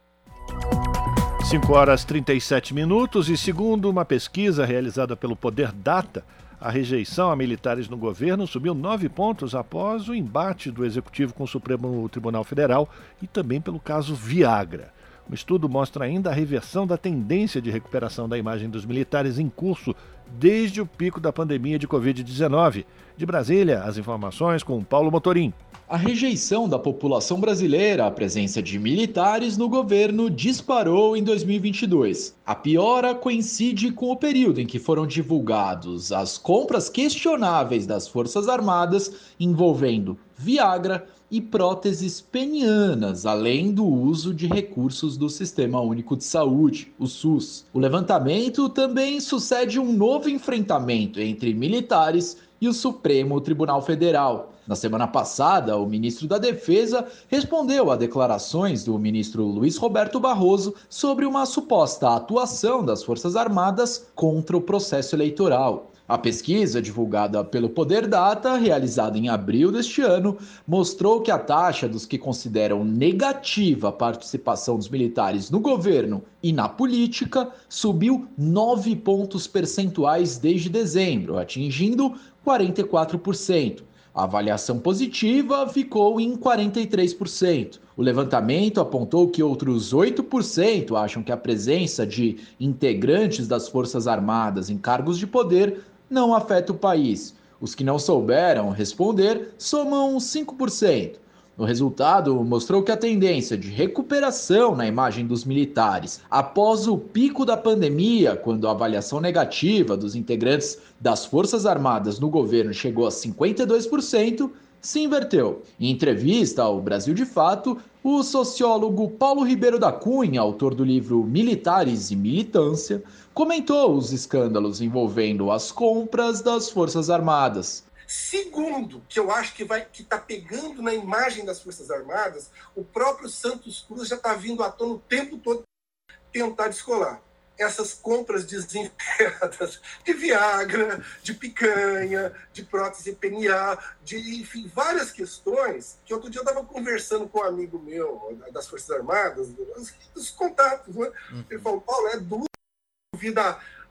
5 horas 37 minutos e segundo uma pesquisa realizada pelo Poder Data, a rejeição a militares no governo subiu nove pontos após o embate do Executivo com o Supremo Tribunal Federal e também pelo caso Viagra. O estudo mostra ainda a reversão da tendência de recuperação da imagem dos militares em curso desde o pico da pandemia de Covid-19. De Brasília, as informações com Paulo Motorim. A rejeição da população brasileira à presença de militares no governo disparou em 2022. A piora coincide com o período em que foram divulgados as compras questionáveis das Forças Armadas envolvendo Viagra e próteses penianas, além do uso de recursos do Sistema Único de Saúde, o SUS. O levantamento também sucede um novo enfrentamento entre militares e o Supremo Tribunal Federal. Na semana passada, o ministro da Defesa respondeu a declarações do ministro Luiz Roberto Barroso sobre uma suposta atuação das Forças Armadas contra o processo eleitoral. A pesquisa, divulgada pelo Poder Data, realizada em abril deste ano, mostrou que a taxa dos que consideram negativa a participação dos militares no governo e na política subiu 9 pontos percentuais desde dezembro, atingindo 44%. A avaliação positiva ficou em 43%. O levantamento apontou que outros 8% acham que a presença de integrantes das Forças Armadas em cargos de poder não afeta o país. Os que não souberam responder somam 5%. O resultado mostrou que a tendência de recuperação na imagem dos militares após o pico da pandemia, quando a avaliação negativa dos integrantes das Forças Armadas no governo chegou a 52%, se inverteu. Em entrevista ao Brasil de Fato, o sociólogo Paulo Ribeiro da Cunha, autor do livro Militares e Militância, comentou os escândalos envolvendo as compras das Forças Armadas. Segundo, que eu acho que vai que está pegando na imagem das Forças Armadas, o próprio Santos Cruz já está vindo à tona o tempo todo tentar descolar essas compras desenfreadas de Viagra, de picanha, de prótese penial, de enfim, várias questões que outro dia eu estava conversando com um amigo meu das Forças Armadas, dos, contatos, né? Uhum. Ele falou, Paulo, é duro devido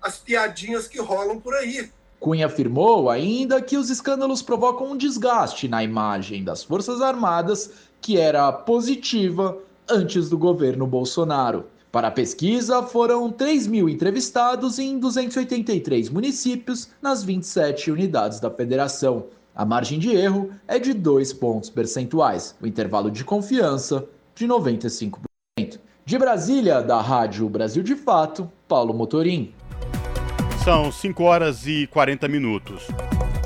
as piadinhas que rolam por aí. Cunha afirmou ainda que os escândalos provocam um desgaste na imagem das Forças Armadas que era positiva antes do governo Bolsonaro. Para a pesquisa, foram 3 mil entrevistados em 283 municípios nas 27 unidades da federação. A margem de erro é de 2 pontos percentuais, o intervalo de confiança de 95%. De Brasília, da Rádio Brasil de Fato, Paulo Motorim. São 5 horas e 40 minutos.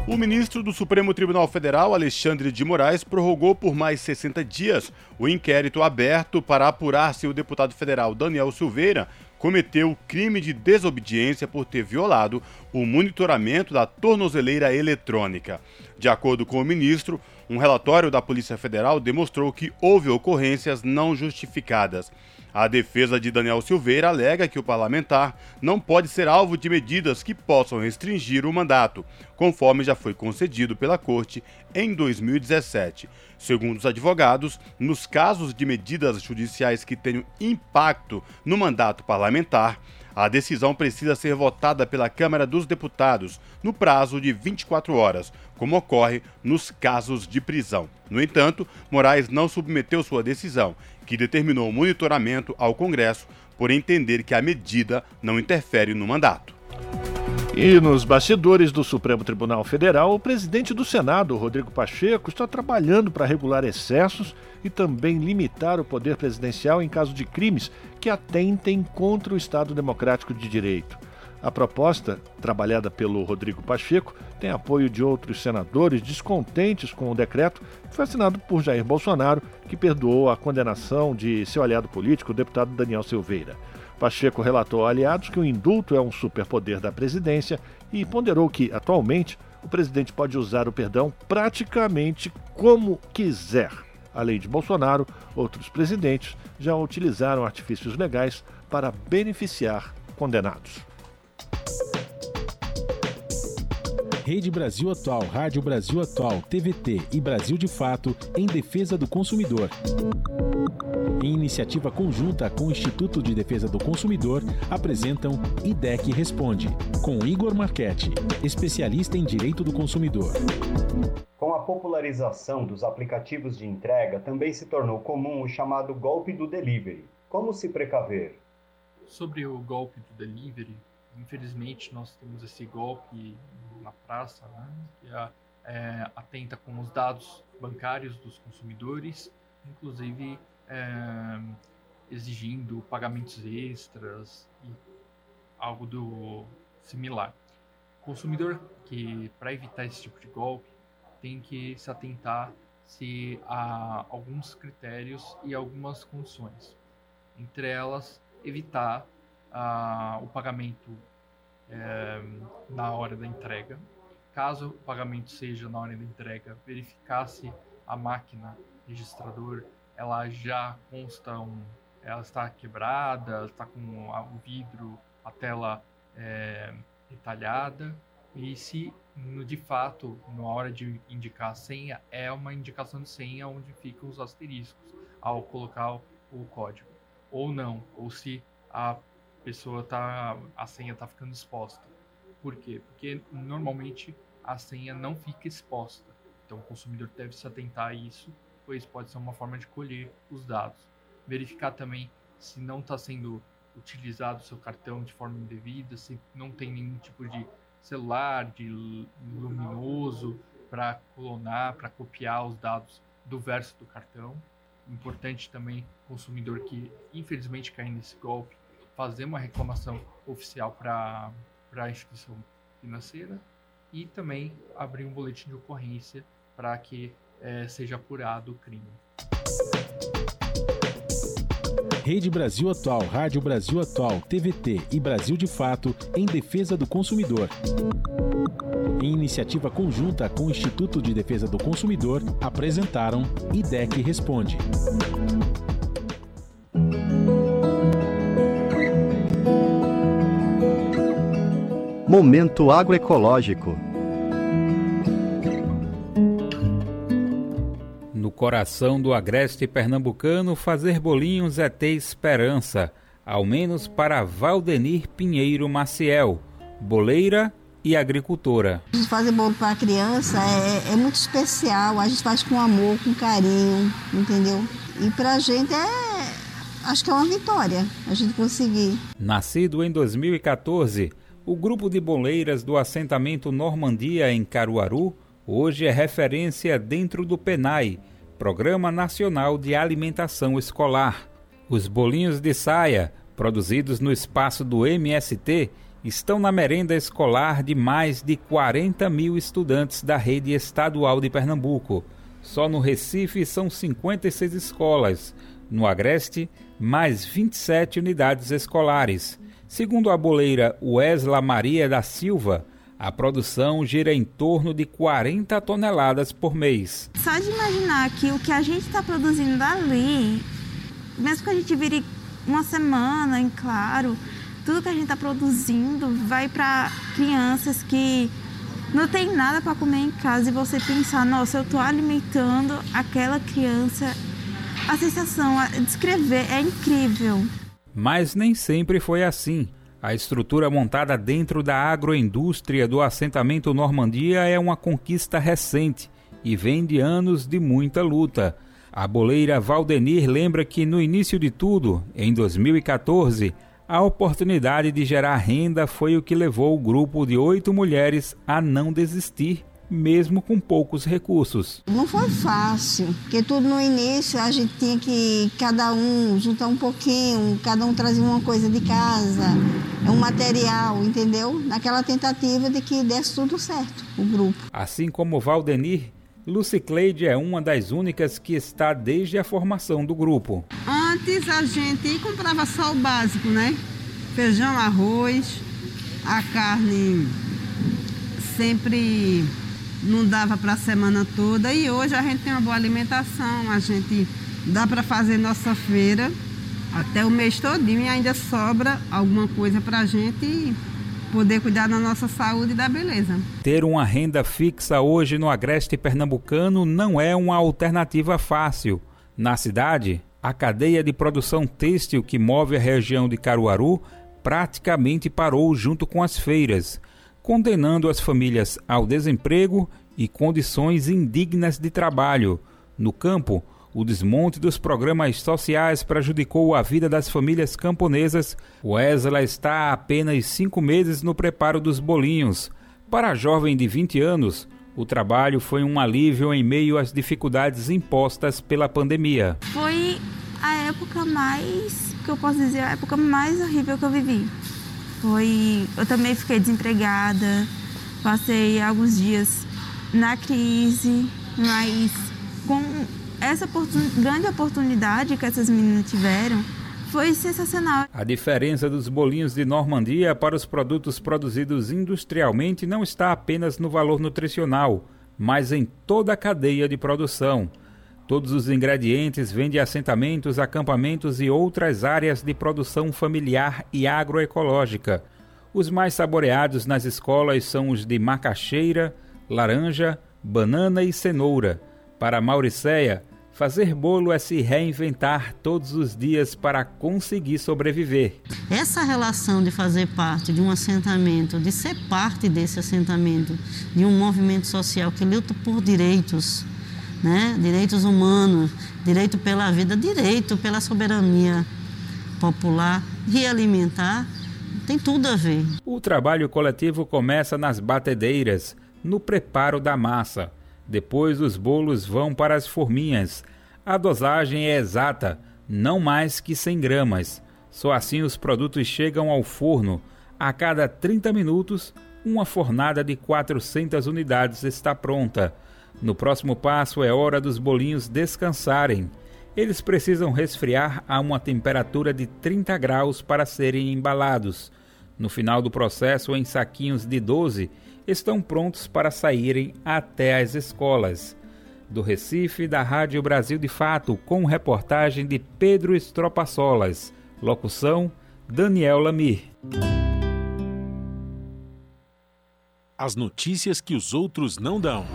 O ministro do Supremo Tribunal Federal, Alexandre de Moraes, prorrogou por mais 60 dias o inquérito aberto para apurar se o deputado federal Daniel Silveira cometeu crime de desobediência por ter violado o monitoramento da tornozeleira eletrônica. De acordo com o ministro, um relatório da Polícia Federal demonstrou que houve ocorrências não justificadas. A defesa de Daniel Silveira alega que o parlamentar não pode ser alvo de medidas que possam restringir o mandato, conforme já foi concedido pela Corte em 2017. Segundo os advogados, nos casos de medidas judiciais que tenham impacto no mandato parlamentar, a decisão precisa ser votada pela Câmara dos Deputados no prazo de 24 horas, como ocorre nos casos de prisão. No entanto, Moraes não submeteu sua decisão, que determinou o monitoramento ao Congresso, por entender que a medida não interfere no mandato. E nos bastidores do Supremo Tribunal Federal, o presidente do Senado, Rodrigo Pacheco, está trabalhando para regular excessos e também limitar o poder presidencial em caso de crimes que atentem contra o Estado Democrático de Direito. A proposta, trabalhada pelo Rodrigo Pacheco, tem apoio de outros senadores descontentes com o decreto que foi assinado por Jair Bolsonaro, que perdoou a condenação de seu aliado político, o deputado Daniel Silveira. Pacheco relatou a aliados que o indulto é um superpoder da presidência e ponderou que, atualmente, o presidente pode usar o perdão praticamente como quiser. Além de Bolsonaro, outros presidentes já utilizaram artifícios legais para beneficiar condenados. Rede Brasil Atual, Rádio Brasil Atual, TVT e Brasil de Fato em defesa do consumidor. Em iniciativa conjunta com o Instituto de Defesa do Consumidor, apresentam IDEC Responde, com Igor Marchetti, especialista em direito do consumidor. Com a popularização dos aplicativos de entrega, também se tornou comum o chamado golpe do delivery. Como se precaver? Sobre o golpe do delivery, infelizmente nós temos esse golpe na praça, né, que é, atenta com os dados bancários dos consumidores, inclusive é, exigindo pagamentos extras e algo do similar. O consumidor que, para evitar esse tipo de golpe, tem que se atentar se há alguns critérios e algumas condições. Entre elas, evitar ah, o pagamento é, na hora da entrega. Caso o pagamento seja na hora da entrega, verificar se a máquina registrador ela já consta um, ela está quebrada, está com o vidro, a tela é, retalhada e se de fato, na hora de indicar a senha, é uma indicação de senha onde ficam os asteriscos ao colocar o código. Ou não, ou se a pessoa tá a senha está ficando exposta. Por quê? Porque normalmente a senha não fica exposta. Então o consumidor deve se atentar a isso, pois pode ser uma forma de colher os dados. Verificar também se não está sendo utilizado o seu cartão de forma indevida, se não tem nenhum tipo de celular, de luminoso para clonar, para copiar os dados do verso do cartão. Importante também consumidor que infelizmente cai nesse golpe fazer uma reclamação oficial para a instituição financeira e também abrir um boletim de ocorrência para que é, seja apurado o crime. Rede Brasil Atual, Rádio Brasil Atual, TVT e Brasil de Fato em defesa do consumidor. Em iniciativa conjunta com o Instituto de Defesa do Consumidor, apresentaram IDEC Responde. Momento agroecológico. No coração do agreste pernambucano, fazer bolinhos é ter esperança, ao menos para Valdenir Pinheiro Maciel, boleira e agricultora. Fazer bolo para criança é, é, muito especial, a gente faz com amor, com carinho, entendeu? E para a gente é, acho que é uma vitória a gente conseguir. Nascido em 2014, o grupo de boleiras do assentamento Normandia em Caruaru hoje é referência dentro do PENAI, Programa Nacional de Alimentação Escolar. Os bolinhos de saia, produzidos no espaço do MST, estão na merenda escolar de mais de 40 mil estudantes da rede estadual de Pernambuco. Só no Recife são 56 escolas, no Agreste, mais 27 unidades escolares. Segundo a boleira Wesla Maria da Silva, a produção gira em torno de 40 toneladas por mês. Só de imaginar que o que a gente está produzindo ali, mesmo que a gente vire uma semana, em claro, tudo que a gente está produzindo vai para crianças que não tem nada para comer em casa e você pensar, nossa, eu estou alimentando aquela criança. A sensação, a descrever é incrível. Mas nem sempre foi assim. A estrutura montada dentro da agroindústria do assentamento Normandia é uma conquista recente e vem de anos de muita luta. A boleira Valdenir lembra que no início de tudo, em 2014, a oportunidade de gerar renda foi o que levou o grupo de oito mulheres a não desistir mesmo com poucos recursos. Não foi fácil, porque tudo no início a gente tinha que cada um juntar um pouquinho, cada um trazia uma coisa de casa, um material, entendeu? Naquela tentativa de que desse tudo certo, o grupo. Assim como Valdenir, Lucy Cleide é uma das únicas que está desde a formação do grupo. Antes a gente comprava só o básico, né? Feijão, arroz, a carne sempre não dava para a semana toda e hoje a gente tem uma boa alimentação, a gente dá para fazer nossa feira até o mês todinho e ainda sobra alguma coisa para a gente poder cuidar da nossa saúde e da beleza. Ter uma renda fixa hoje no agreste pernambucano não é uma alternativa fácil. Na cidade, a cadeia de produção têxtil que move a região de Caruaru praticamente parou junto com as feiras condenando as famílias ao desemprego e condições indignas de trabalho. No campo, o desmonte dos programas sociais prejudicou a vida das famílias camponesas. Wesley está há apenas cinco meses no preparo dos bolinhos. Para a jovem de 20 anos, o trabalho foi um alívio em meio às dificuldades impostas pela pandemia. Foi a época mais, que eu posso dizer, a época mais horrível que eu vivi. Foi, eu também fiquei desempregada, passei alguns dias na crise, mas com essa oportun grande oportunidade que essas meninas tiveram, foi sensacional. A diferença dos bolinhos de Normandia para os produtos produzidos industrialmente não está apenas no valor nutricional, mas em toda a cadeia de produção. Todos os ingredientes vêm de assentamentos, acampamentos e outras áreas de produção familiar e agroecológica. Os mais saboreados nas escolas são os de macaxeira, laranja, banana e cenoura. Para Mauricéia, fazer bolo é se reinventar todos os dias para conseguir sobreviver. Essa relação de fazer parte de um assentamento, de ser parte desse assentamento, de um movimento social que luta por direitos, né? direitos humanos, direito pela vida, direito pela soberania popular, realimentar, tem tudo a ver. O trabalho coletivo começa nas batedeiras, no preparo da massa. Depois os bolos vão para as forminhas. A dosagem é exata, não mais que 100 gramas. Só assim os produtos chegam ao forno. A cada 30 minutos, uma fornada de 400 unidades está pronta. No próximo passo é hora dos bolinhos descansarem. Eles precisam resfriar a uma temperatura de 30 graus para serem embalados. No final do processo, em saquinhos de 12, estão prontos para saírem até as escolas. Do Recife, da Rádio Brasil de Fato, com reportagem de Pedro Estropaçolas. Locução: Daniel Lamir. As notícias que os outros não dão.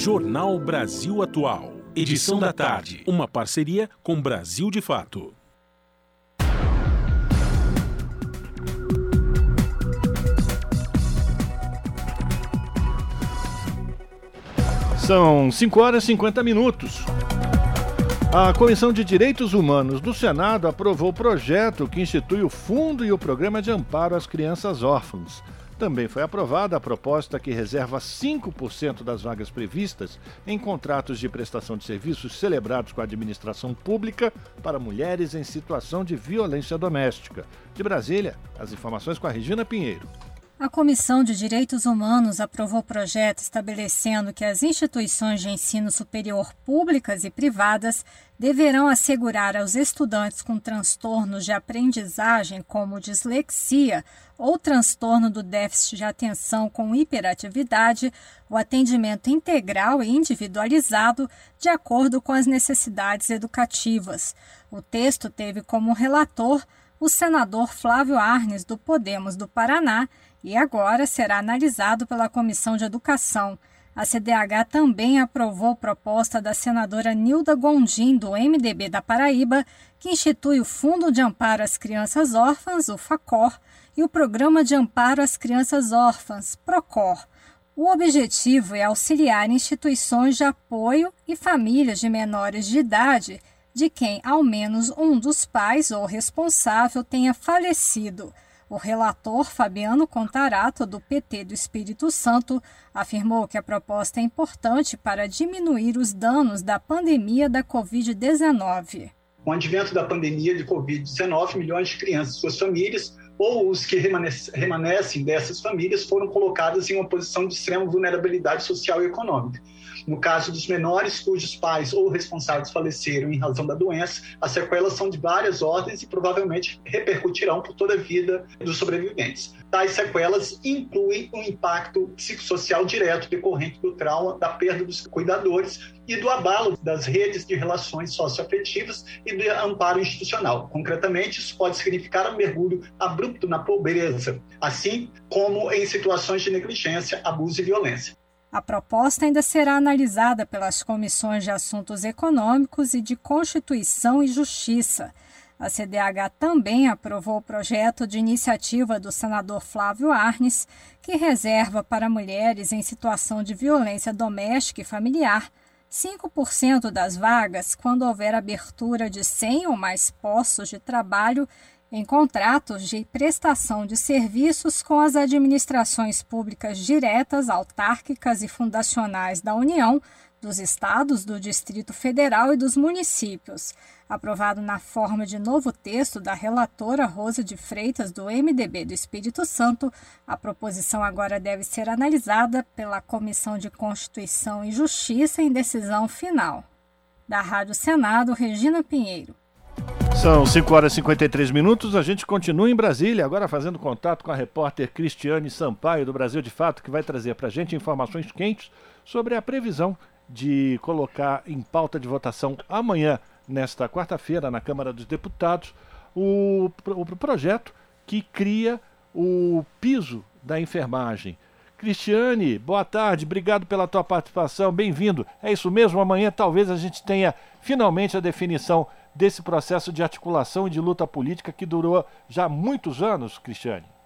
Jornal Brasil Atual. Edição da tarde. Uma parceria com Brasil de Fato. São 5 horas e 50 minutos. A Comissão de Direitos Humanos do Senado aprovou o projeto que institui o Fundo e o Programa de Amparo às Crianças Órfãs. Também foi aprovada a proposta que reserva 5% das vagas previstas em contratos de prestação de serviços celebrados com a administração pública para mulheres em situação de violência doméstica. De Brasília, as informações com a Regina Pinheiro. A Comissão de Direitos Humanos aprovou o projeto estabelecendo que as instituições de ensino superior públicas e privadas deverão assegurar aos estudantes com transtornos de aprendizagem, como dislexia ou transtorno do déficit de atenção com hiperatividade, o atendimento integral e individualizado de acordo com as necessidades educativas. O texto teve como relator o senador Flávio Arnes, do Podemos do Paraná, e agora será analisado pela Comissão de Educação. A CDH também aprovou proposta da senadora Nilda Gondim, do MDB da Paraíba, que institui o Fundo de Amparo às Crianças Órfãs, o FACOR, e o Programa de Amparo às Crianças Órfãs, PROCOR. O objetivo é auxiliar instituições de apoio e famílias de menores de idade de quem ao menos um dos pais ou responsável tenha falecido. O relator Fabiano Contarato, do PT do Espírito Santo, afirmou que a proposta é importante para diminuir os danos da pandemia da Covid-19. Com o advento da pandemia de Covid-19, milhões de crianças e suas famílias, ou os que remanescem dessas famílias, foram colocadas em uma posição de extrema vulnerabilidade social e econômica. No caso dos menores cujos pais ou responsáveis faleceram em razão da doença, as sequelas são de várias ordens e provavelmente repercutirão por toda a vida dos sobreviventes. Tais sequelas incluem um impacto psicossocial direto decorrente do trauma, da perda dos cuidadores e do abalo das redes de relações socioafetivas e do amparo institucional. Concretamente, isso pode significar um mergulho abrupto na pobreza, assim como em situações de negligência, abuso e violência. A proposta ainda será analisada pelas comissões de assuntos econômicos e de Constituição e Justiça. A CDH também aprovou o projeto de iniciativa do senador Flávio Arnes, que reserva para mulheres em situação de violência doméstica e familiar 5% das vagas quando houver abertura de 100 ou mais postos de trabalho em contratos de prestação de serviços com as administrações públicas diretas, autárquicas e fundacionais da União, dos estados, do Distrito Federal e dos municípios. Aprovado na forma de novo texto da relatora Rosa de Freitas, do MDB do Espírito Santo, a proposição agora deve ser analisada pela Comissão de Constituição e Justiça em decisão final. Da Rádio Senado, Regina Pinheiro. São 5 horas e 53 minutos. A gente continua em Brasília, agora fazendo contato com a repórter Cristiane Sampaio, do Brasil de Fato, que vai trazer para a gente informações quentes sobre a previsão de colocar em pauta de votação amanhã, nesta quarta-feira, na Câmara dos Deputados, o, o projeto que cria o piso da enfermagem. Cristiane, boa tarde, obrigado pela tua participação, bem-vindo. É isso mesmo, amanhã talvez a gente tenha finalmente a definição desse processo de articulação e de luta política que durou já muitos anos, Cristiane.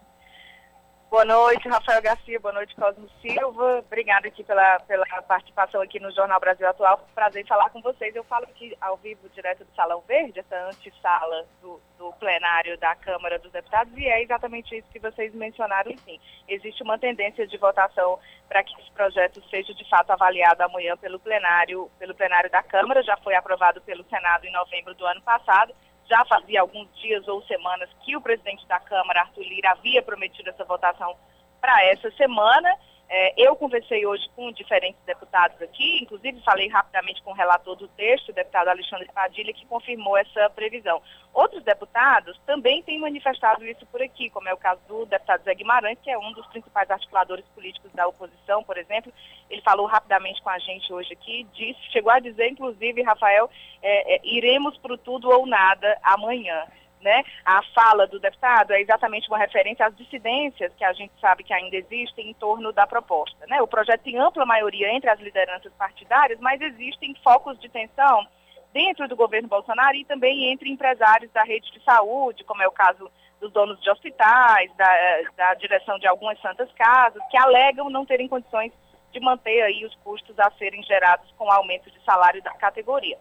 Boa noite, Rafael Garcia. Boa noite, Cosmo Silva. Obrigada aqui pela, pela participação aqui no Jornal Brasil Atual. Prazer em falar com vocês. Eu falo aqui ao vivo, direto do Salão Verde, essa antessala do, do plenário da Câmara dos Deputados, e é exatamente isso que vocês mencionaram, sim. Existe uma tendência de votação para que esse projeto seja de fato avaliado amanhã pelo plenário, pelo plenário da Câmara. Já foi aprovado pelo Senado em novembro do ano passado já fazia alguns dias ou semanas que o presidente da Câmara, Arthur Lira, havia prometido essa votação para essa semana. É, eu conversei hoje com diferentes deputados aqui, inclusive falei rapidamente com o relator do texto, o deputado Alexandre Padilha, que confirmou essa previsão. Outros deputados também têm manifestado isso por aqui, como é o caso do deputado Zé Guimarães, que é um dos principais articuladores políticos da oposição, por exemplo. Ele falou rapidamente com a gente hoje aqui, disse, chegou a dizer, inclusive, Rafael, é, é, iremos para tudo ou nada amanhã. Né? A fala do deputado é exatamente uma referência às dissidências que a gente sabe que ainda existem em torno da proposta. Né? O projeto tem ampla maioria entre as lideranças partidárias, mas existem focos de tensão dentro do governo Bolsonaro e também entre empresários da rede de saúde, como é o caso dos donos de hospitais, da, da direção de algumas santas casas, que alegam não terem condições de manter aí os custos a serem gerados com o aumento de salário da categoria.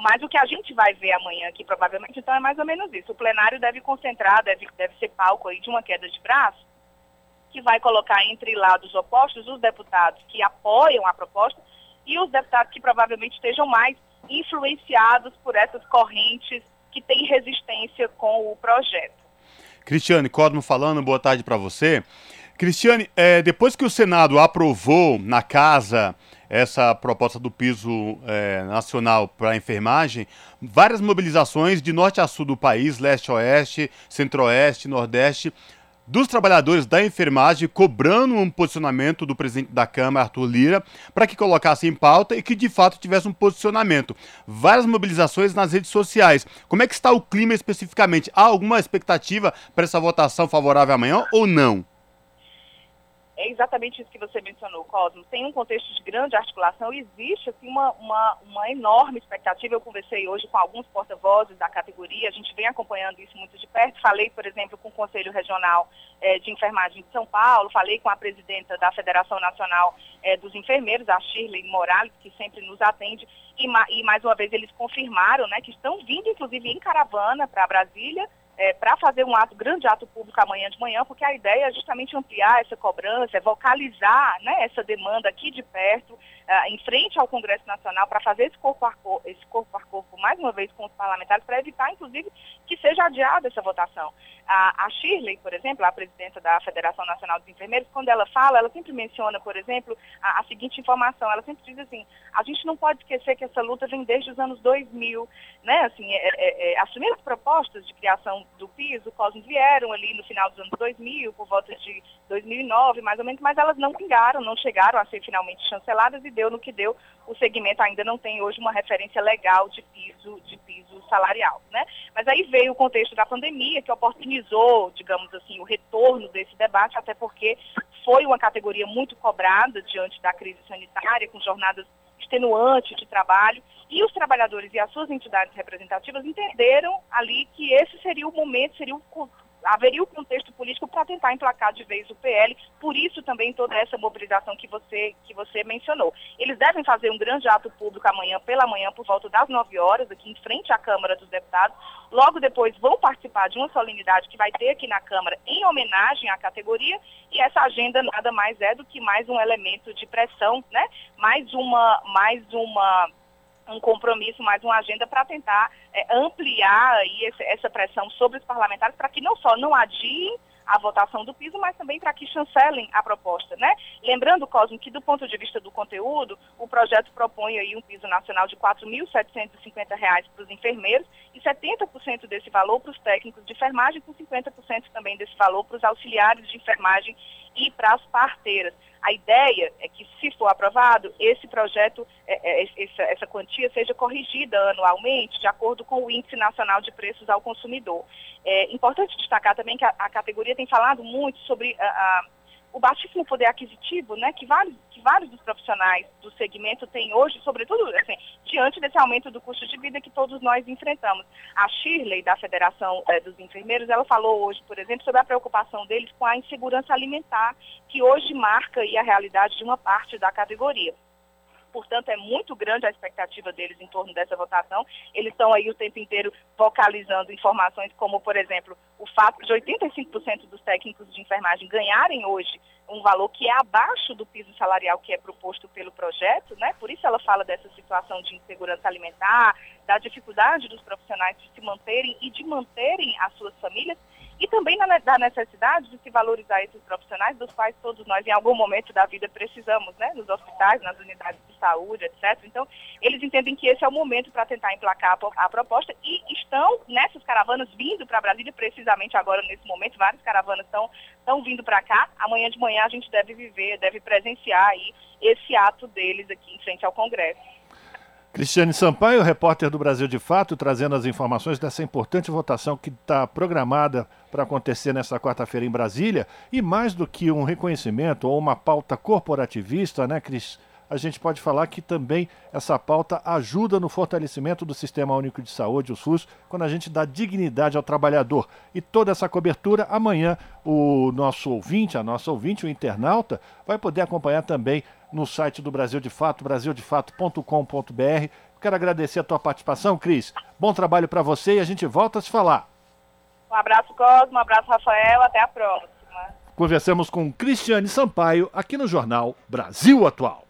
Mas o que a gente vai ver amanhã aqui, provavelmente, então, é mais ou menos isso. O plenário deve concentrar, deve, deve ser palco aí de uma queda de braço, que vai colocar entre lados opostos os deputados que apoiam a proposta e os deputados que provavelmente estejam mais influenciados por essas correntes que têm resistência com o projeto. Cristiane Cosmo falando, boa tarde para você. Cristiane, é, depois que o Senado aprovou na casa essa proposta do piso é, nacional para enfermagem, várias mobilizações de norte a sul do país, leste a oeste, centro-oeste, nordeste, dos trabalhadores da enfermagem cobrando um posicionamento do presidente da Câmara, Arthur Lira, para que colocasse em pauta e que de fato tivesse um posicionamento. Várias mobilizações nas redes sociais. Como é que está o clima especificamente? Há alguma expectativa para essa votação favorável amanhã ou não? Exatamente isso que você mencionou, Cosmo. Tem um contexto de grande articulação, existe assim, uma, uma, uma enorme expectativa. Eu conversei hoje com alguns porta-vozes da categoria, a gente vem acompanhando isso muito de perto. Falei, por exemplo, com o Conselho Regional eh, de Enfermagem de São Paulo, falei com a presidenta da Federação Nacional eh, dos Enfermeiros, a Shirley Morales, que sempre nos atende, e, e mais uma vez eles confirmaram né, que estão vindo, inclusive, em caravana para Brasília é, para fazer um ato, grande ato público amanhã de manhã, porque a ideia é justamente ampliar essa cobrança, é vocalizar né, essa demanda aqui de perto, uh, em frente ao Congresso Nacional, para fazer esse corpo, a corpo, esse corpo a corpo, mais uma vez, com os parlamentares, para evitar, inclusive, que seja adiada essa votação. A, a Shirley, por exemplo, a presidenta da Federação Nacional dos Enfermeiros, quando ela fala, ela sempre menciona, por exemplo, a, a seguinte informação, ela sempre diz assim, a gente não pode esquecer que essa luta vem desde os anos 2000, né, assim, é, é, é, as primeiras propostas de criação do PIS, o Cosmos vieram ali no final dos anos 2000, por volta de 2009, mais ou menos, mas elas não pingaram, não chegaram a ser finalmente chanceladas e deu no que deu. O segmento ainda não tem hoje uma referência legal de piso, de piso salarial, né? Mas aí veio o contexto da pandemia que oportunizou, digamos assim, o retorno desse debate, até porque foi uma categoria muito cobrada diante da crise sanitária, com jornadas extenuantes de trabalho, e os trabalhadores e as suas entidades representativas entenderam ali que esse seria o momento, seria o haveria o contexto político para tentar emplacar de vez o PL, por isso também toda essa mobilização que você, que você mencionou. Eles devem fazer um grande ato público amanhã, pela manhã, por volta das 9 horas, aqui em frente à Câmara dos Deputados. Logo depois vão participar de uma solenidade que vai ter aqui na Câmara em homenagem à categoria, e essa agenda nada mais é do que mais um elemento de pressão, né? mais uma, mais uma um compromisso, mais uma agenda para tentar é, ampliar aí esse, essa pressão sobre os parlamentares para que não só não adiem a votação do piso, mas também para que chancelem a proposta, né? Lembrando, Cosmo, que do ponto de vista do conteúdo, o projeto propõe aí um piso nacional de R$ 4.750 para os enfermeiros e 70% desse valor para os técnicos de enfermagem, com 50% também desse valor para os auxiliares de enfermagem e para as parteiras. A ideia é que, se for aprovado, esse projeto, é, é, essa, quantia seja corrigida anualmente de acordo com o Índice Nacional de Preços ao Consumidor. É importante destacar também que a, a categoria tem falado muito sobre a, a o baixíssimo poder aquisitivo, né, que vários, que vários dos profissionais do segmento têm hoje, sobretudo assim, diante desse aumento do custo de vida que todos nós enfrentamos. A Shirley, da Federação eh, dos Enfermeiros, ela falou hoje, por exemplo, sobre a preocupação deles com a insegurança alimentar, que hoje marca a realidade de uma parte da categoria portanto é muito grande a expectativa deles em torno dessa votação. Eles estão aí o tempo inteiro vocalizando informações como, por exemplo, o fato de 85% dos técnicos de enfermagem ganharem hoje um valor que é abaixo do piso salarial que é proposto pelo projeto, né? Por isso ela fala dessa situação de insegurança alimentar, da dificuldade dos profissionais de se manterem e de manterem as suas famílias e também da necessidade de se valorizar esses profissionais, dos quais todos nós, em algum momento da vida, precisamos, né, nos hospitais, nas unidades de saúde, etc. Então, eles entendem que esse é o momento para tentar emplacar a, a, proposta e estão nessas caravanas vindo para Brasília, precisamente agora, nesse momento, várias caravanas estão, estão vindo para cá. Amanhã de manhã a gente deve viver, deve presenciar aí esse ato deles aqui em frente ao Congresso. Cristiane Sampaio, repórter do Brasil de Fato, trazendo as informações dessa importante votação que está programada para acontecer nesta quarta-feira em Brasília. E mais do que um reconhecimento ou uma pauta corporativista, né, Cris? A gente pode falar que também essa pauta ajuda no fortalecimento do Sistema Único de Saúde, o SUS, quando a gente dá dignidade ao trabalhador. E toda essa cobertura, amanhã, o nosso ouvinte, a nossa ouvinte, o internauta, vai poder acompanhar também no site do Brasil de Fato, brasildefato.com.br. Quero agradecer a tua participação, Cris. Bom trabalho para você e a gente volta a se falar. Um abraço, Cosmo, um abraço, Rafael, até a próxima. Conversamos com Cristiane Sampaio aqui no Jornal Brasil Atual.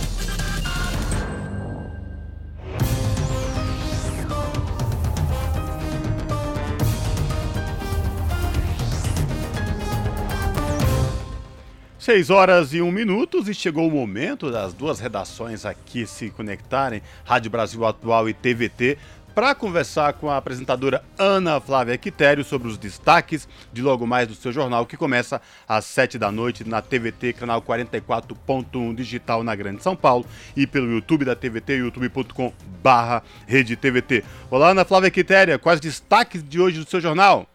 Seis horas e um minutos e chegou o momento das duas redações aqui se conectarem, Rádio Brasil Atual e TVT, para conversar com a apresentadora Ana Flávia Quitério sobre os destaques de logo mais do seu jornal, que começa às sete da noite na TVT, canal 44.1 digital na Grande São Paulo e pelo YouTube da TVT, youtube.com. Olá, Ana Flávia Quitéria, quais destaques de hoje do seu jornal?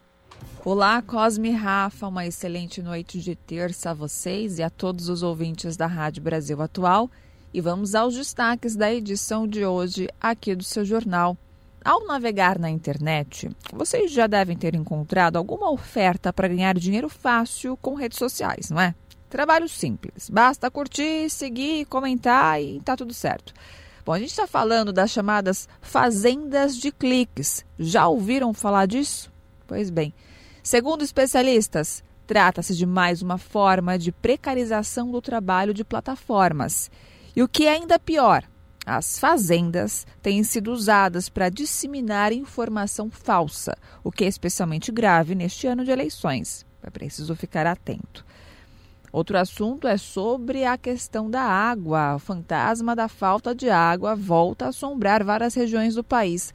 Olá, Cosme Rafa, uma excelente noite de terça a vocês e a todos os ouvintes da Rádio Brasil Atual. E vamos aos destaques da edição de hoje aqui do seu jornal. Ao navegar na internet, vocês já devem ter encontrado alguma oferta para ganhar dinheiro fácil com redes sociais, não é? Trabalho simples, basta curtir, seguir, comentar e tá tudo certo. Bom, a gente está falando das chamadas fazendas de cliques. Já ouviram falar disso? Pois bem, Segundo especialistas, trata-se de mais uma forma de precarização do trabalho de plataformas. E o que é ainda pior, as fazendas têm sido usadas para disseminar informação falsa, o que é especialmente grave neste ano de eleições. É preciso ficar atento. Outro assunto é sobre a questão da água. O fantasma da falta de água volta a assombrar várias regiões do país.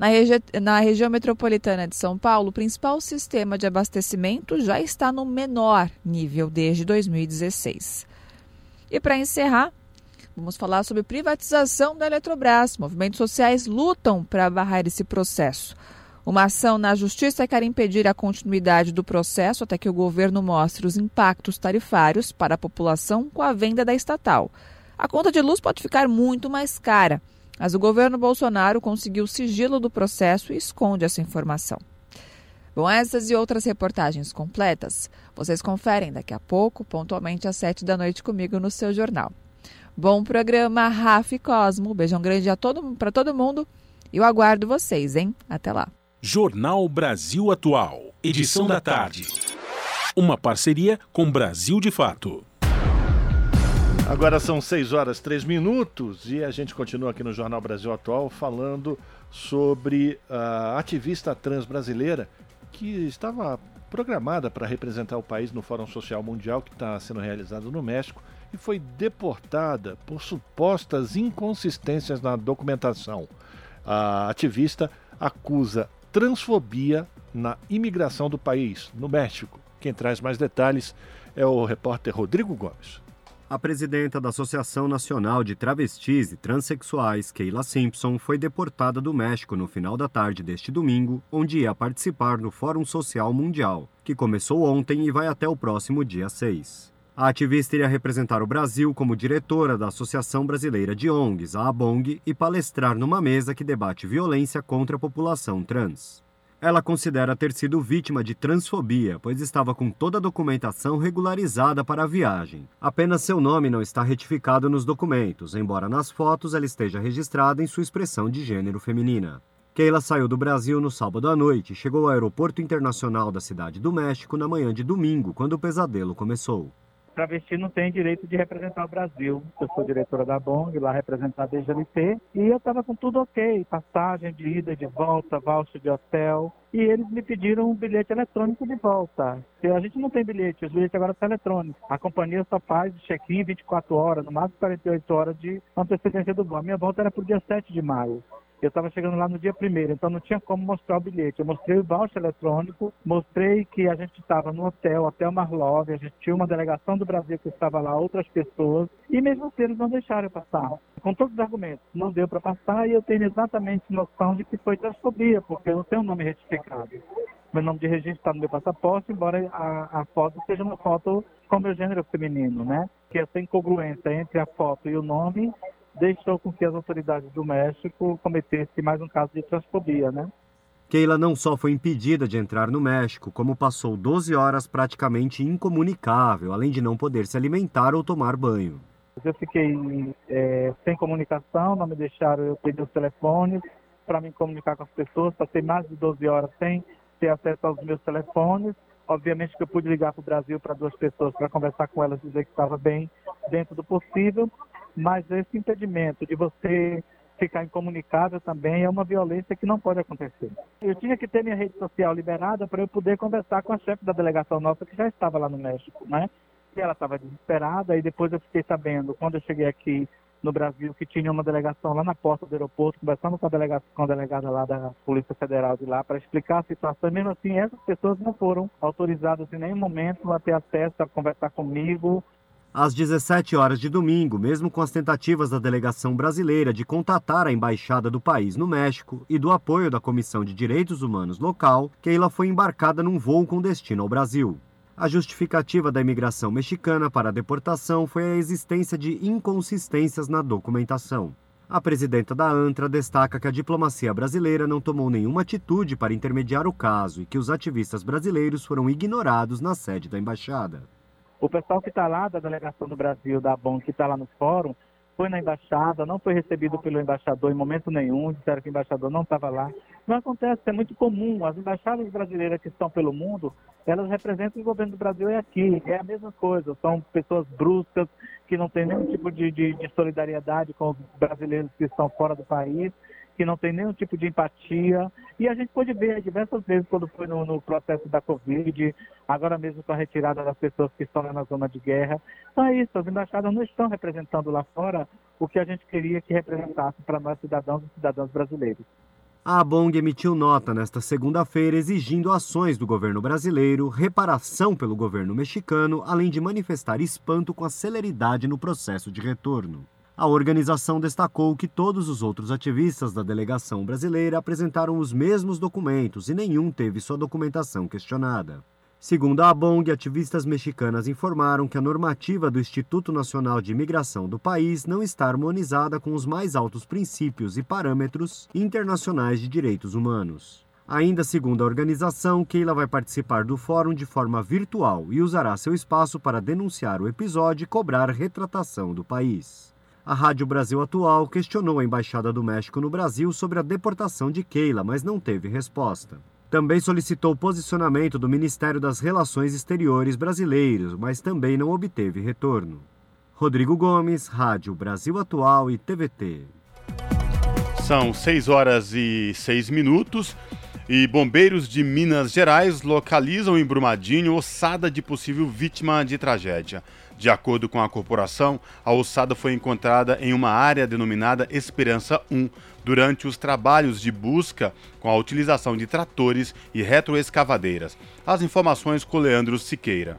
Na, regi na região metropolitana de São Paulo, o principal sistema de abastecimento já está no menor nível desde 2016. E para encerrar, vamos falar sobre privatização da Eletrobras. Movimentos sociais lutam para barrar esse processo. Uma ação na justiça quer impedir a continuidade do processo até que o governo mostre os impactos tarifários para a população com a venda da estatal. A conta de luz pode ficar muito mais cara mas o governo Bolsonaro conseguiu o sigilo do processo e esconde essa informação. Bom, essas e outras reportagens completas vocês conferem daqui a pouco, pontualmente às sete da noite comigo no seu jornal. Bom programa, Rafa e Cosmo. Beijão grande a todo, para todo mundo e eu aguardo vocês, hein? Até lá. Jornal Brasil Atual, edição da tarde. Uma parceria com Brasil de Fato. Agora são 6 horas 3 minutos e a gente continua aqui no Jornal Brasil Atual falando sobre a ativista trans brasileira que estava programada para representar o país no Fórum Social Mundial que está sendo realizado no México e foi deportada por supostas inconsistências na documentação. A ativista acusa transfobia na imigração do país, no México. Quem traz mais detalhes é o repórter Rodrigo Gomes. A presidenta da Associação Nacional de Travestis e Transsexuais, Keila Simpson, foi deportada do México no final da tarde deste domingo, onde ia participar do Fórum Social Mundial, que começou ontem e vai até o próximo dia 6. A ativista iria representar o Brasil como diretora da Associação Brasileira de ONGs, a ABONG, e palestrar numa mesa que debate violência contra a população trans. Ela considera ter sido vítima de transfobia, pois estava com toda a documentação regularizada para a viagem. Apenas seu nome não está retificado nos documentos, embora nas fotos ela esteja registrada em sua expressão de gênero feminina. Keila saiu do Brasil no sábado à noite e chegou ao aeroporto internacional da cidade do México na manhã de domingo, quando o pesadelo começou travesti não tem direito de representar o Brasil. Eu sou diretora da BONG, lá representar a LT, e eu estava com tudo ok, passagem de ida de volta, voucher de hotel, e eles me pediram um bilhete eletrônico de volta. A gente não tem bilhete, os bilhetes agora são eletrônicos. A companhia só faz check-in 24 horas, no máximo 48 horas de antecedência do voo. A minha volta era para o dia 7 de maio. Eu estava chegando lá no dia primeiro, então não tinha como mostrar o bilhete. Eu mostrei o voucher eletrônico, mostrei que a gente estava no hotel, Hotel Marlov, a gente tinha uma delegação do Brasil que estava lá, outras pessoas, e mesmo assim eles não deixaram eu passar. Com todos os argumentos, não deu para passar e eu tenho exatamente noção de que foi transfobia, porque eu não tenho um nome retificado. Meu nome de registro está no meu passaporte, embora a, a foto seja uma foto com meu gênero feminino, né? Que essa incongruência entre a foto e o nome deixou com que as autoridades do México cometessem mais um caso de transfobia, né? Keila não só foi impedida de entrar no México, como passou 12 horas praticamente incomunicável, além de não poder se alimentar ou tomar banho. Eu fiquei é, sem comunicação, não me deixaram eu pedir os telefones para me comunicar com as pessoas. Passei mais de 12 horas sem ter acesso aos meus telefones. Obviamente que eu pude ligar para o Brasil para duas pessoas para conversar com elas, dizer que estava bem dentro do possível mas esse impedimento de você ficar incomunicável também é uma violência que não pode acontecer. Eu tinha que ter minha rede social liberada para eu poder conversar com a chefe da delegação nossa que já estava lá no México, né? E ela estava desesperada e depois eu fiquei sabendo, quando eu cheguei aqui no Brasil, que tinha uma delegação lá na porta do aeroporto, conversando com a, delegada, com a delegada lá da Polícia Federal de lá para explicar a situação. E mesmo assim, essas pessoas não foram autorizadas em nenhum momento a ter acesso a conversar comigo, às 17 horas de domingo, mesmo com as tentativas da delegação brasileira de contatar a embaixada do país no México e do apoio da Comissão de Direitos Humanos local, Keila foi embarcada num voo com destino ao Brasil. A justificativa da imigração mexicana para a deportação foi a existência de inconsistências na documentação. A presidenta da ANTRA destaca que a diplomacia brasileira não tomou nenhuma atitude para intermediar o caso e que os ativistas brasileiros foram ignorados na sede da embaixada. O pessoal que está lá da delegação do Brasil, da BON, que está lá no fórum, foi na embaixada, não foi recebido pelo embaixador em momento nenhum, disseram que o embaixador não estava lá. Não acontece, é muito comum. As embaixadas brasileiras que estão pelo mundo, elas representam o governo do Brasil é aqui, é a mesma coisa. São pessoas bruscas, que não têm nenhum tipo de, de, de solidariedade com os brasileiros que estão fora do país que não tem nenhum tipo de empatia. E a gente pôde ver diversas vezes quando foi no, no, processo da Covid, agora mesmo com a retirada das pessoas que estão lá na zona de guerra. Então é isso, as embaixadas não estão representando lá fora o que a gente queria que representasse para nós cidadãos e cidadãos brasileiros. A Bong emitiu nota nesta segunda-feira exigindo ações do governo brasileiro, reparação pelo governo mexicano, além de manifestar espanto com a celeridade no processo de retorno. A organização destacou que todos os outros ativistas da delegação brasileira apresentaram os mesmos documentos e nenhum teve sua documentação questionada. Segundo a Bong, ativistas mexicanas informaram que a normativa do Instituto Nacional de Imigração do país não está harmonizada com os mais altos princípios e parâmetros internacionais de direitos humanos. Ainda segundo a organização, Keila vai participar do fórum de forma virtual e usará seu espaço para denunciar o episódio e cobrar retratação do país. A Rádio Brasil Atual questionou a Embaixada do México no Brasil sobre a deportação de Keila, mas não teve resposta. Também solicitou posicionamento do Ministério das Relações Exteriores brasileiro, mas também não obteve retorno. Rodrigo Gomes, Rádio Brasil Atual e TVT. São 6 horas e 6 minutos e bombeiros de Minas Gerais localizam em Brumadinho ossada de possível vítima de tragédia. De acordo com a corporação, a ossada foi encontrada em uma área denominada Esperança 1 durante os trabalhos de busca com a utilização de tratores e retroescavadeiras. As informações com Leandro Siqueira.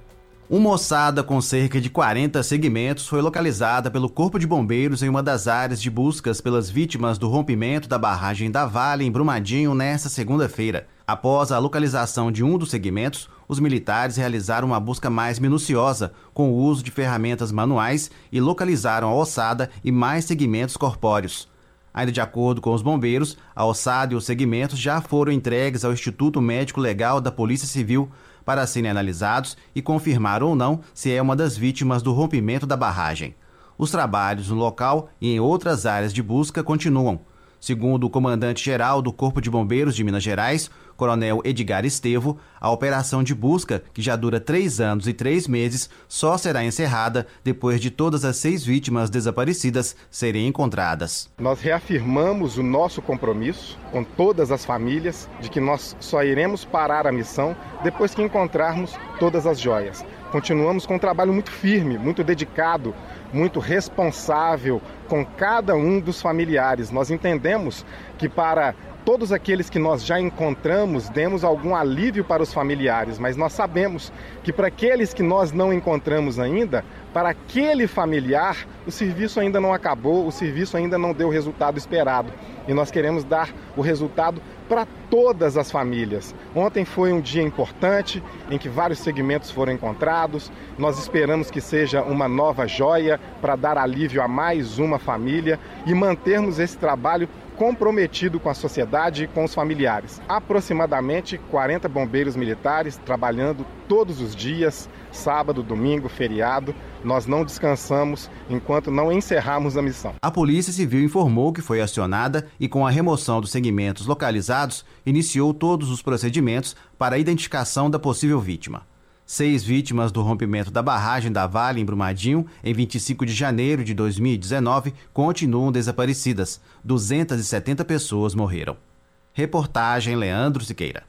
Uma ossada com cerca de 40 segmentos foi localizada pelo Corpo de Bombeiros em uma das áreas de buscas pelas vítimas do rompimento da barragem da Vale em Brumadinho nesta segunda-feira. Após a localização de um dos segmentos, os militares realizaram uma busca mais minuciosa, com o uso de ferramentas manuais, e localizaram a ossada e mais segmentos corpóreos. Ainda de acordo com os bombeiros, a ossada e os segmentos já foram entregues ao Instituto Médico Legal da Polícia Civil para serem analisados e confirmar ou não se é uma das vítimas do rompimento da barragem. Os trabalhos no local e em outras áreas de busca continuam. Segundo o comandante-geral do Corpo de Bombeiros de Minas Gerais, Coronel Edgar Estevo, a operação de busca, que já dura três anos e três meses, só será encerrada depois de todas as seis vítimas desaparecidas serem encontradas. Nós reafirmamos o nosso compromisso com todas as famílias de que nós só iremos parar a missão depois que encontrarmos todas as joias. Continuamos com um trabalho muito firme, muito dedicado, muito responsável com cada um dos familiares. Nós entendemos que para todos aqueles que nós já encontramos, demos algum alívio para os familiares, mas nós sabemos que para aqueles que nós não encontramos ainda, para aquele familiar, o serviço ainda não acabou, o serviço ainda não deu o resultado esperado. E nós queremos dar o resultado para todas as famílias. Ontem foi um dia importante em que vários segmentos foram encontrados. Nós esperamos que seja uma nova joia para dar alívio a mais uma família e mantermos esse trabalho comprometido com a sociedade e com os familiares. Aproximadamente 40 bombeiros militares trabalhando todos os dias, sábado, domingo, feriado. Nós não descansamos enquanto não encerrarmos a missão. A Polícia Civil informou que foi acionada e, com a remoção dos segmentos localizados, iniciou todos os procedimentos para a identificação da possível vítima. Seis vítimas do rompimento da barragem da Vale em Brumadinho, em 25 de janeiro de 2019, continuam desaparecidas. 270 pessoas morreram. Reportagem Leandro Siqueira.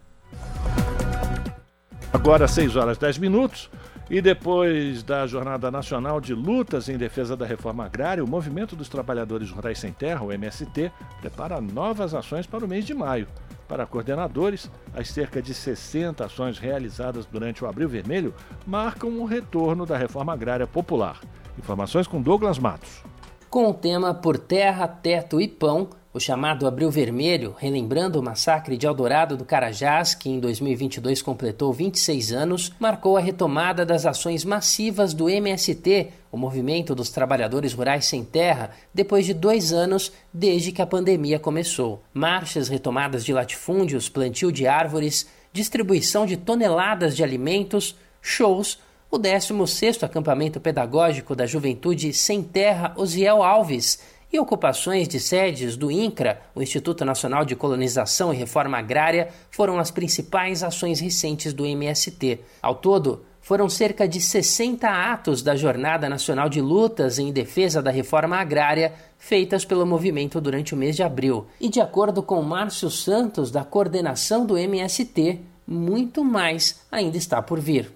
Agora 6 horas 10 minutos. E depois da Jornada Nacional de Lutas em Defesa da Reforma Agrária, o Movimento dos Trabalhadores Rurais Sem Terra, o MST, prepara novas ações para o mês de maio. Para coordenadores, as cerca de 60 ações realizadas durante o Abril Vermelho marcam o retorno da reforma agrária popular. Informações com Douglas Matos. Com o tema Por Terra, Teto e Pão, o chamado Abril Vermelho, relembrando o massacre de Eldorado do Carajás, que em 2022 completou 26 anos, marcou a retomada das ações massivas do MST, o Movimento dos Trabalhadores Rurais Sem Terra, depois de dois anos desde que a pandemia começou. Marchas retomadas de latifúndios, plantio de árvores, distribuição de toneladas de alimentos, shows, o 16º acampamento pedagógico da Juventude Sem Terra Osiel Alves e ocupações de sedes do INCRA, o Instituto Nacional de Colonização e Reforma Agrária, foram as principais ações recentes do MST. Ao todo, foram cerca de 60 atos da Jornada Nacional de Lutas em Defesa da Reforma Agrária feitas pelo movimento durante o mês de abril. E de acordo com Márcio Santos, da coordenação do MST, muito mais ainda está por vir.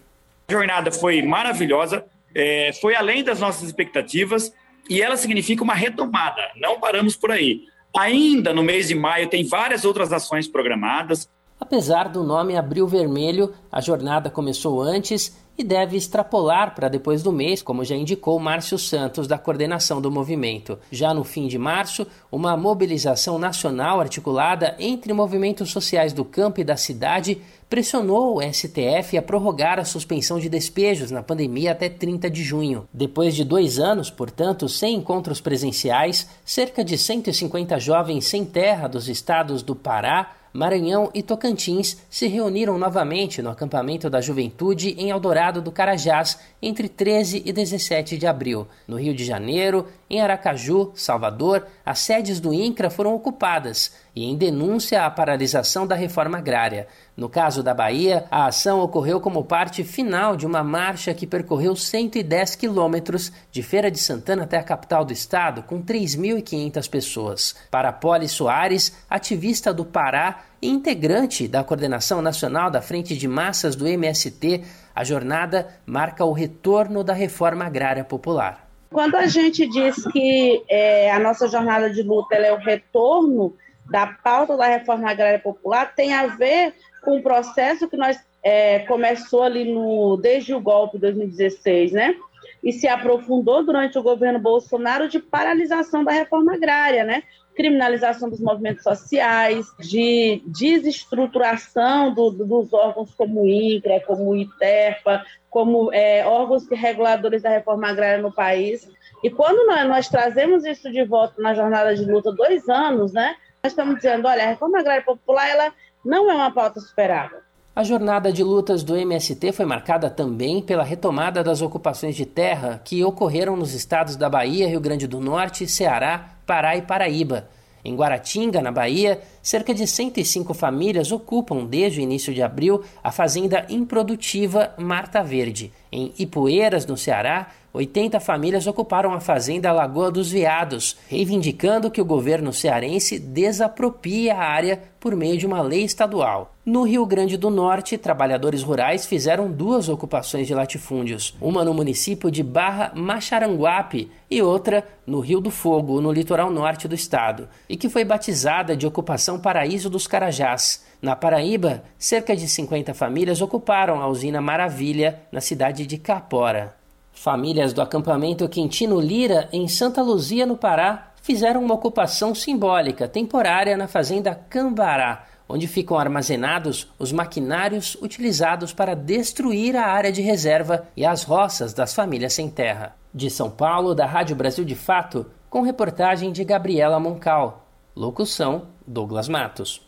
A jornada foi maravilhosa, é, foi além das nossas expectativas e ela significa uma retomada, não paramos por aí. Ainda no mês de maio tem várias outras ações programadas. Apesar do nome Abril Vermelho, a jornada começou antes e deve extrapolar para depois do mês, como já indicou Márcio Santos, da coordenação do movimento. Já no fim de março, uma mobilização nacional articulada entre movimentos sociais do campo e da cidade pressionou o STF a prorrogar a suspensão de despejos na pandemia até 30 de junho. Depois de dois anos, portanto, sem encontros presenciais, cerca de 150 jovens sem terra dos estados do Pará, Maranhão e Tocantins se reuniram novamente no acampamento da juventude em Eldorado do Carajás entre 13 e 17 de abril. No Rio de Janeiro, em Aracaju, Salvador, as sedes do INCRA foram ocupadas e em denúncia à paralisação da reforma agrária. No caso da Bahia, a ação ocorreu como parte final de uma marcha que percorreu 110 quilômetros de Feira de Santana até a capital do estado, com 3.500 pessoas. Para Poli Soares, ativista do Pará e integrante da coordenação nacional da Frente de Massas do MST, a jornada marca o retorno da reforma agrária popular. Quando a gente diz que é, a nossa jornada de luta é o retorno da pauta da reforma agrária popular, tem a ver com um processo que nós é, começou ali no desde o golpe de 2016, né? E se aprofundou durante o governo Bolsonaro de paralisação da reforma agrária, né? Criminalização dos movimentos sociais, de desestruturação do, dos órgãos como o INCRA, como o ITERPA, como é, órgãos reguladores da reforma agrária no país. E quando nós, nós, trazemos isso de volta na jornada de luta, dois anos, né? Nós estamos dizendo, olha, a reforma agrária popular, ela não é uma pauta superável. A jornada de lutas do MST foi marcada também pela retomada das ocupações de terra que ocorreram nos estados da Bahia, Rio Grande do Norte, Ceará, Pará e Paraíba. Em Guaratinga, na Bahia, cerca de 105 famílias ocupam desde o início de abril a fazenda improdutiva Marta Verde. Em Ipueiras, no Ceará, 80 famílias ocuparam a fazenda Lagoa dos Veados, reivindicando que o governo cearense desapropie a área por meio de uma lei estadual. No Rio Grande do Norte, trabalhadores rurais fizeram duas ocupações de latifúndios, uma no município de Barra Macharanguape e outra no Rio do Fogo, no litoral norte do estado, e que foi batizada de Ocupação Paraíso dos Carajás. Na Paraíba, cerca de 50 famílias ocuparam a usina Maravilha, na cidade de Capora. Famílias do acampamento Quintino Lira, em Santa Luzia, no Pará, fizeram uma ocupação simbólica temporária na fazenda Cambará, onde ficam armazenados os maquinários utilizados para destruir a área de reserva e as roças das famílias sem terra. De São Paulo, da Rádio Brasil de Fato, com reportagem de Gabriela Moncal. Locução: Douglas Matos.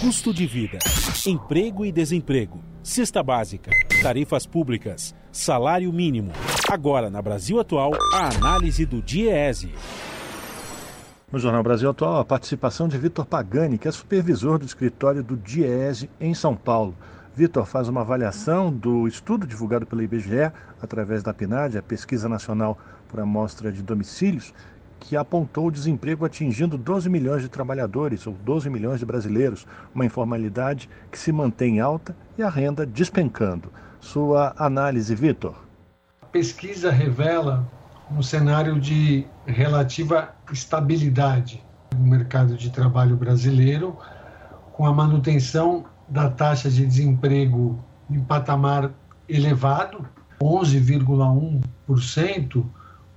Custo de vida, emprego e desemprego, cesta básica tarifas públicas, salário mínimo. Agora, na Brasil Atual, a análise do DIEESE. No Jornal Brasil Atual, a participação de Vitor Pagani, que é supervisor do escritório do DIEESE em São Paulo. Vitor faz uma avaliação do estudo divulgado pela IBGE através da PNAD, a Pesquisa Nacional por Amostra de Domicílios, que apontou o desemprego atingindo 12 milhões de trabalhadores, ou 12 milhões de brasileiros, uma informalidade que se mantém alta e a renda despencando. Sua análise, Vitor. A pesquisa revela um cenário de relativa estabilidade no mercado de trabalho brasileiro, com a manutenção da taxa de desemprego em patamar elevado, 11,1%,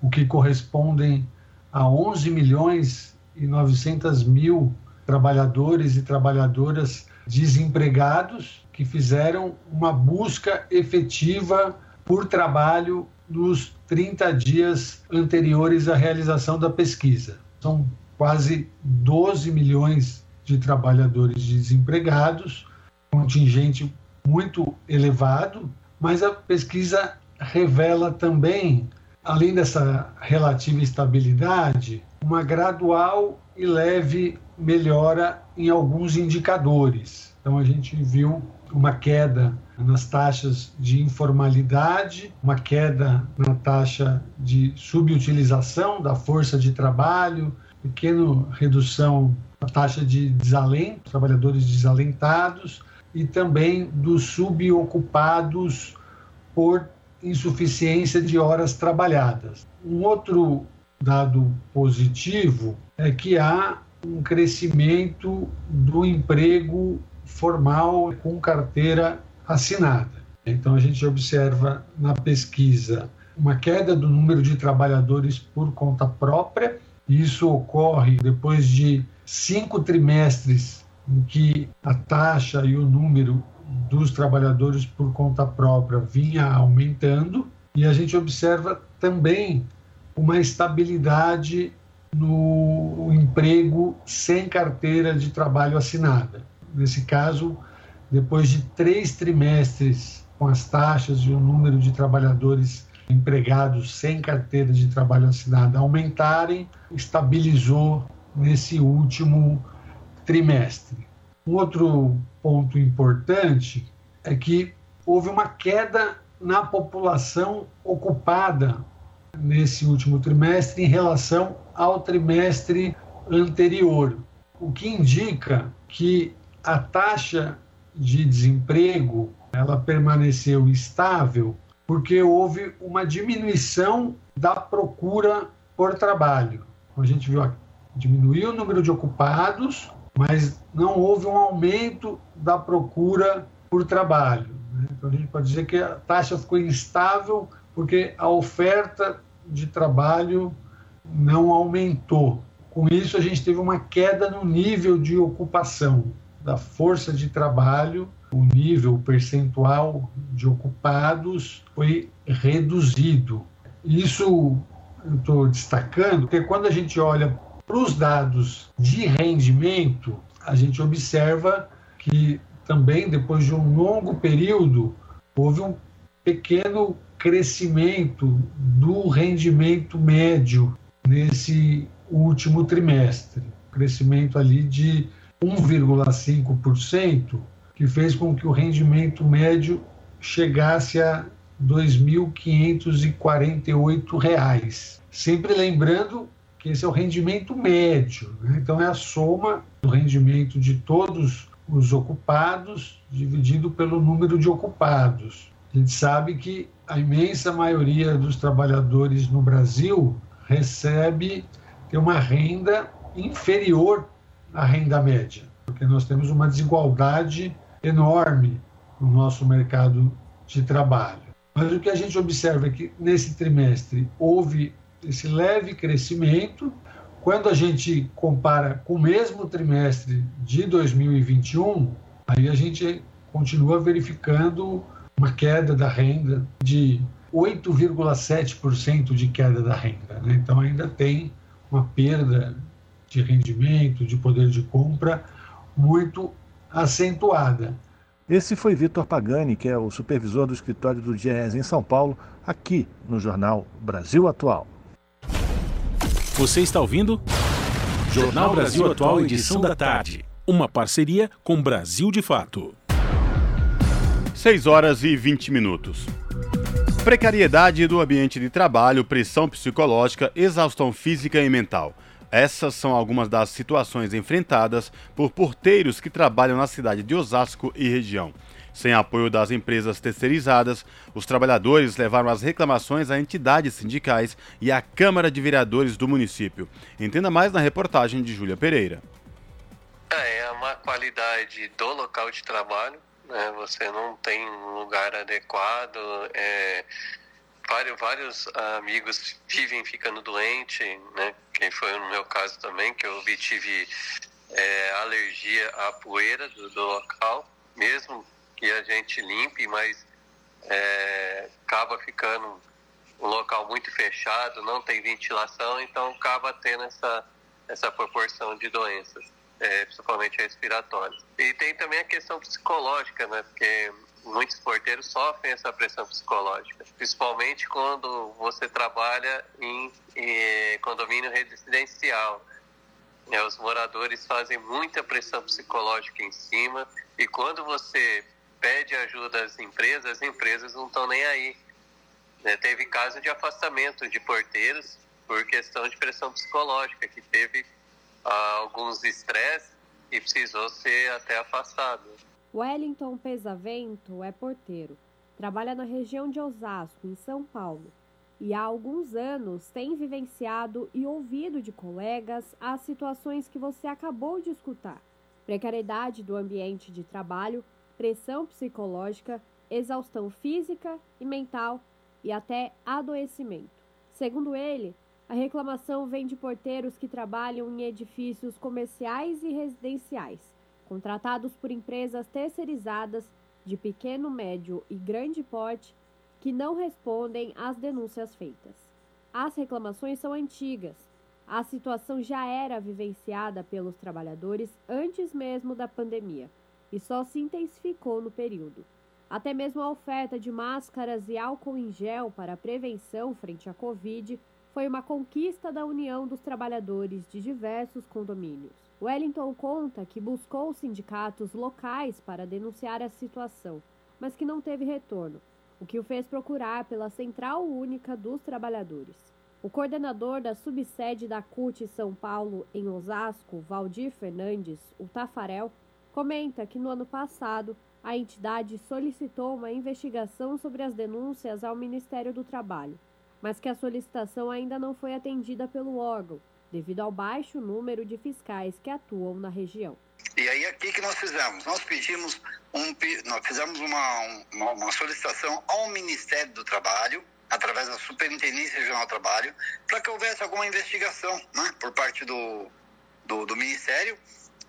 o que correspondem a 11 milhões e 900 mil trabalhadores e trabalhadoras desempregados que fizeram uma busca efetiva por trabalho nos 30 dias anteriores à realização da pesquisa. São quase 12 milhões de trabalhadores desempregados, contingente muito elevado, mas a pesquisa revela também, além dessa relativa estabilidade, uma gradual e leve melhora em alguns indicadores. Então a gente viu uma queda nas taxas de informalidade, uma queda na taxa de subutilização da força de trabalho, pequena redução na taxa de desalento, trabalhadores desalentados, e também dos subocupados por insuficiência de horas trabalhadas. Um outro dado positivo é que há um crescimento do emprego formal com carteira assinada. Então a gente observa na pesquisa uma queda do número de trabalhadores por conta própria. Isso ocorre depois de cinco trimestres em que a taxa e o número dos trabalhadores por conta própria vinha aumentando. E a gente observa também uma estabilidade no emprego sem carteira de trabalho assinada. Nesse caso, depois de três trimestres com as taxas e o número de trabalhadores empregados sem carteira de trabalho assinada aumentarem, estabilizou nesse último trimestre. Um outro ponto importante é que houve uma queda na população ocupada nesse último trimestre em relação ao trimestre anterior, o que indica que a taxa de desemprego ela permaneceu estável porque houve uma diminuição da procura por trabalho. A gente viu, diminuiu o número de ocupados, mas não houve um aumento da procura por trabalho. Né? Então a gente pode dizer que a taxa ficou instável porque a oferta de trabalho não aumentou. Com isso, a gente teve uma queda no nível de ocupação da força de trabalho, o nível percentual de ocupados foi reduzido. Isso eu estou destacando porque quando a gente olha para os dados de rendimento, a gente observa que também depois de um longo período houve um pequeno crescimento do rendimento médio nesse último trimestre, crescimento ali de 1,5%, que fez com que o rendimento médio chegasse a R$ 2.548. Sempre lembrando esse é o rendimento médio, né? então é a soma do rendimento de todos os ocupados dividido pelo número de ocupados. A gente sabe que a imensa maioria dos trabalhadores no Brasil recebe tem uma renda inferior à renda média, porque nós temos uma desigualdade enorme no nosso mercado de trabalho. Mas o que a gente observa é que nesse trimestre houve esse leve crescimento. Quando a gente compara com o mesmo trimestre de 2021, aí a gente continua verificando uma queda da renda de 8,7% de queda da renda. Né? Então ainda tem uma perda de rendimento, de poder de compra muito acentuada. Esse foi Vitor Pagani, que é o supervisor do escritório do DIES em São Paulo, aqui no jornal Brasil Atual. Você está ouvindo? Jornal Brasil Atual, edição da tarde. Uma parceria com Brasil de Fato. 6 horas e 20 minutos. Precariedade do ambiente de trabalho, pressão psicológica, exaustão física e mental. Essas são algumas das situações enfrentadas por porteiros que trabalham na cidade de Osasco e região. Sem apoio das empresas terceirizadas, os trabalhadores levaram as reclamações a entidades sindicais e à Câmara de Vereadores do município. Entenda mais na reportagem de Júlia Pereira. É, é uma qualidade do local de trabalho, né? você não tem um lugar adequado, é, vários, amigos vivem ficando doentes, né? foi no meu caso também, que eu tive é, alergia à poeira do, do, local, mesmo que a gente limpe, mas é, acaba ficando um local muito fechado, não tem ventilação, então acaba tendo essa, essa proporção de doenças, é, principalmente respiratórias. E tem também a questão psicológica, né? Porque muitos porteiros sofrem essa pressão psicológica, principalmente quando você trabalha em, em condomínio residencial. É, os moradores fazem muita pressão psicológica em cima e quando você pede ajuda às empresas, as empresas não estão nem aí. É, teve caso de afastamento de porteiros por questão de pressão psicológica, que teve ah, alguns estresses e precisou ser até afastado. Wellington Pesavento é porteiro. Trabalha na região de Osasco, em São Paulo, e há alguns anos tem vivenciado e ouvido de colegas as situações que você acabou de escutar: precariedade do ambiente de trabalho, pressão psicológica, exaustão física e mental e até adoecimento. Segundo ele, a reclamação vem de porteiros que trabalham em edifícios comerciais e residenciais contratados por empresas terceirizadas de pequeno, médio e grande porte que não respondem às denúncias feitas. As reclamações são antigas. A situação já era vivenciada pelos trabalhadores antes mesmo da pandemia e só se intensificou no período. Até mesmo a oferta de máscaras e álcool em gel para prevenção frente à Covid foi uma conquista da União dos Trabalhadores de diversos condomínios. Wellington conta que buscou sindicatos locais para denunciar a situação, mas que não teve retorno, o que o fez procurar pela Central Única dos Trabalhadores. O coordenador da subsede da CUT São Paulo, em Osasco, Valdir Fernandes, o Tafarel, comenta que no ano passado a entidade solicitou uma investigação sobre as denúncias ao Ministério do Trabalho, mas que a solicitação ainda não foi atendida pelo órgão, devido ao baixo número de fiscais que atuam na região. E aí aqui que nós fizemos? Nós pedimos um, nós fizemos uma, uma, uma solicitação ao Ministério do Trabalho através da Superintendência Regional do Trabalho, para que houvesse alguma investigação né, por parte do, do, do Ministério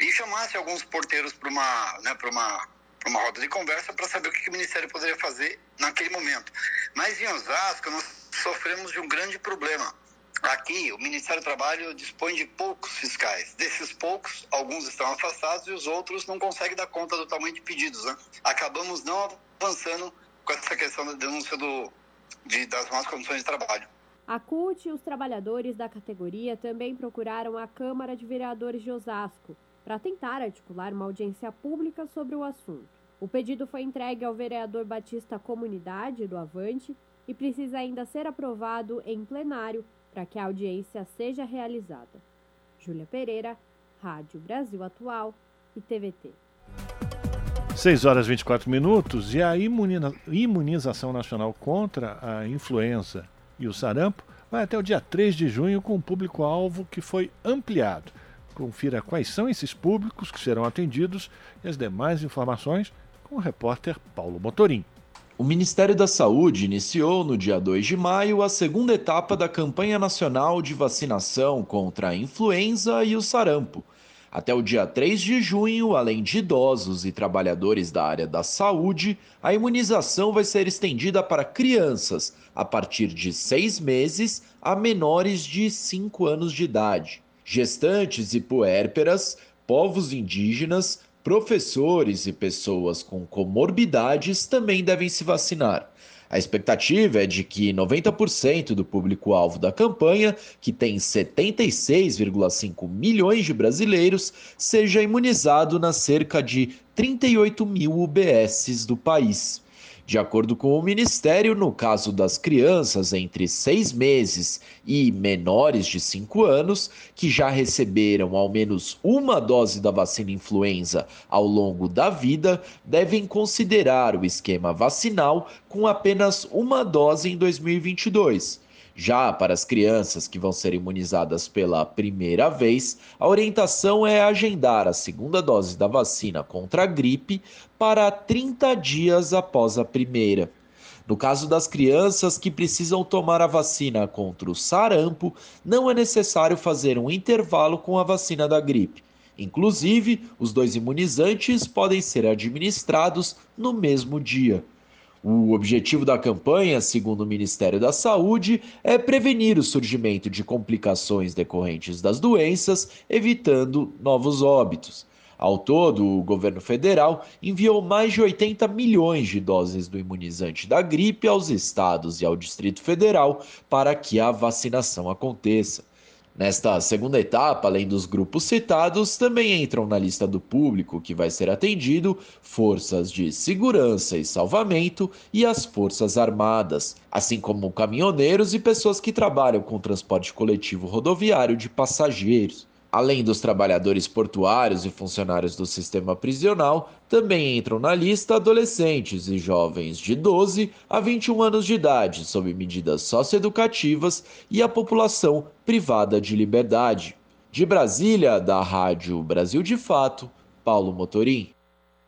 e chamasse alguns porteiros para uma, né, uma, uma roda de conversa para saber o que, que o Ministério poderia fazer naquele momento. Mas em Osasco, nós sofremos de um grande problema. Aqui, o Ministério do Trabalho dispõe de poucos fiscais. Desses poucos, alguns estão afastados e os outros não conseguem dar conta do tamanho de pedidos. Né? Acabamos não avançando com essa questão da denúncia do, de, das más condições de trabalho. A CUT e os trabalhadores da categoria também procuraram a Câmara de Vereadores de Osasco para tentar articular uma audiência pública sobre o assunto. O pedido foi entregue ao vereador Batista Comunidade do Avante e precisa ainda ser aprovado em plenário para que a audiência seja realizada. Júlia Pereira, Rádio Brasil Atual e TVT. 6 horas e 24 minutos e a imunização nacional contra a influenza e o sarampo vai até o dia 3 de junho com um público-alvo que foi ampliado. Confira quais são esses públicos que serão atendidos e as demais informações com o repórter Paulo Motorim. O Ministério da Saúde iniciou no dia 2 de maio a segunda etapa da campanha nacional de vacinação contra a influenza e o sarampo. Até o dia 3 de junho, além de idosos e trabalhadores da área da saúde, a imunização vai ser estendida para crianças a partir de seis meses a menores de 5 anos de idade. Gestantes e puérperas, povos indígenas, professores e pessoas com comorbidades também devem se vacinar. A expectativa é de que 90% do público-alvo da campanha, que tem 76,5 milhões de brasileiros, seja imunizado nas cerca de 38 mil UBSs do país. De acordo com o Ministério, no caso das crianças entre seis meses e menores de cinco anos, que já receberam ao menos uma dose da vacina influenza ao longo da vida, devem considerar o esquema vacinal com apenas uma dose em 2022 já para as crianças que vão ser imunizadas pela primeira vez, a orientação é agendar a segunda dose da vacina contra a gripe para 30 dias após a primeira. No caso das crianças que precisam tomar a vacina contra o sarampo, não é necessário fazer um intervalo com a vacina da gripe. Inclusive, os dois imunizantes podem ser administrados no mesmo dia. O objetivo da campanha, segundo o Ministério da Saúde, é prevenir o surgimento de complicações decorrentes das doenças, evitando novos óbitos. Ao todo, o governo federal enviou mais de 80 milhões de doses do imunizante da gripe aos estados e ao Distrito Federal para que a vacinação aconteça. Nesta segunda etapa, além dos grupos citados, também entram na lista do público que vai ser atendido forças de segurança e salvamento e as forças armadas, assim como caminhoneiros e pessoas que trabalham com transporte coletivo rodoviário de passageiros. Além dos trabalhadores portuários e funcionários do sistema prisional, também entram na lista adolescentes e jovens de 12 a 21 anos de idade, sob medidas socioeducativas, e a população privada de liberdade. De Brasília, da Rádio Brasil de Fato, Paulo Motorim.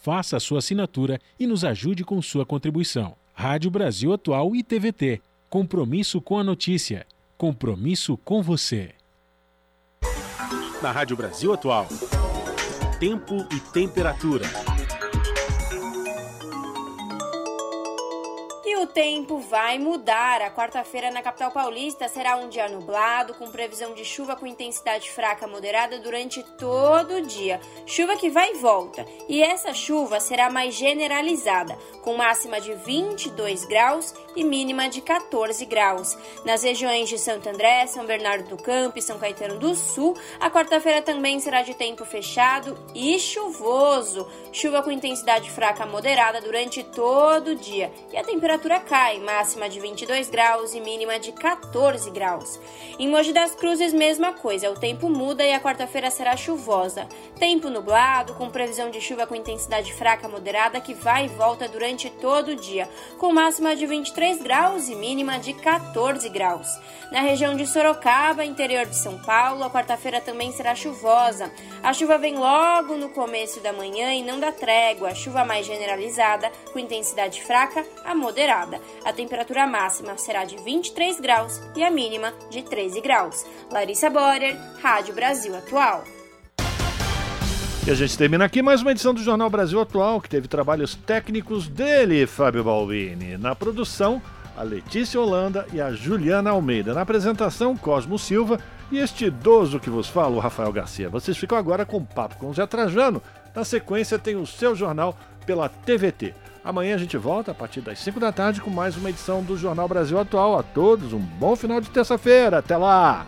faça a sua assinatura e nos ajude com sua contribuição. Rádio Brasil Atual e TVT. Compromisso com a notícia. Compromisso com você. Na Rádio Brasil Atual. Tempo e temperatura. Tempo vai mudar. A quarta-feira na capital paulista será um dia nublado, com previsão de chuva com intensidade fraca moderada durante todo o dia. Chuva que vai e volta. E essa chuva será mais generalizada, com máxima de 22 graus e mínima de 14 graus. Nas regiões de Santo André, São Bernardo do Campo e São Caetano do Sul, a quarta-feira também será de tempo fechado e chuvoso. Chuva com intensidade fraca moderada durante todo o dia. E a temperatura cai, máxima de 22 graus e mínima de 14 graus. Em Mogi das Cruzes, mesma coisa, o tempo muda e a quarta-feira será chuvosa. Tempo nublado, com previsão de chuva com intensidade fraca moderada que vai e volta durante todo o dia, com máxima de 23 graus e mínima de 14 graus. Na região de Sorocaba, interior de São Paulo, a quarta-feira também será chuvosa. A chuva vem logo no começo da manhã e não dá trégua. Chuva mais generalizada, com intensidade fraca a moderada. A temperatura máxima será de 23 graus e a mínima de 13 graus. Larissa Borer, Rádio Brasil Atual. E a gente termina aqui mais uma edição do Jornal Brasil Atual, que teve trabalhos técnicos dele, Fábio Balbini. Na produção, a Letícia Holanda e a Juliana Almeida. Na apresentação, Cosmo Silva e este idoso que vos fala, o Rafael Garcia. Vocês ficam agora com o papo com o Zé Trajano. Na sequência, tem o seu jornal pela TVT. Amanhã a gente volta a partir das 5 da tarde com mais uma edição do Jornal Brasil Atual. A todos, um bom final de terça-feira. Até lá!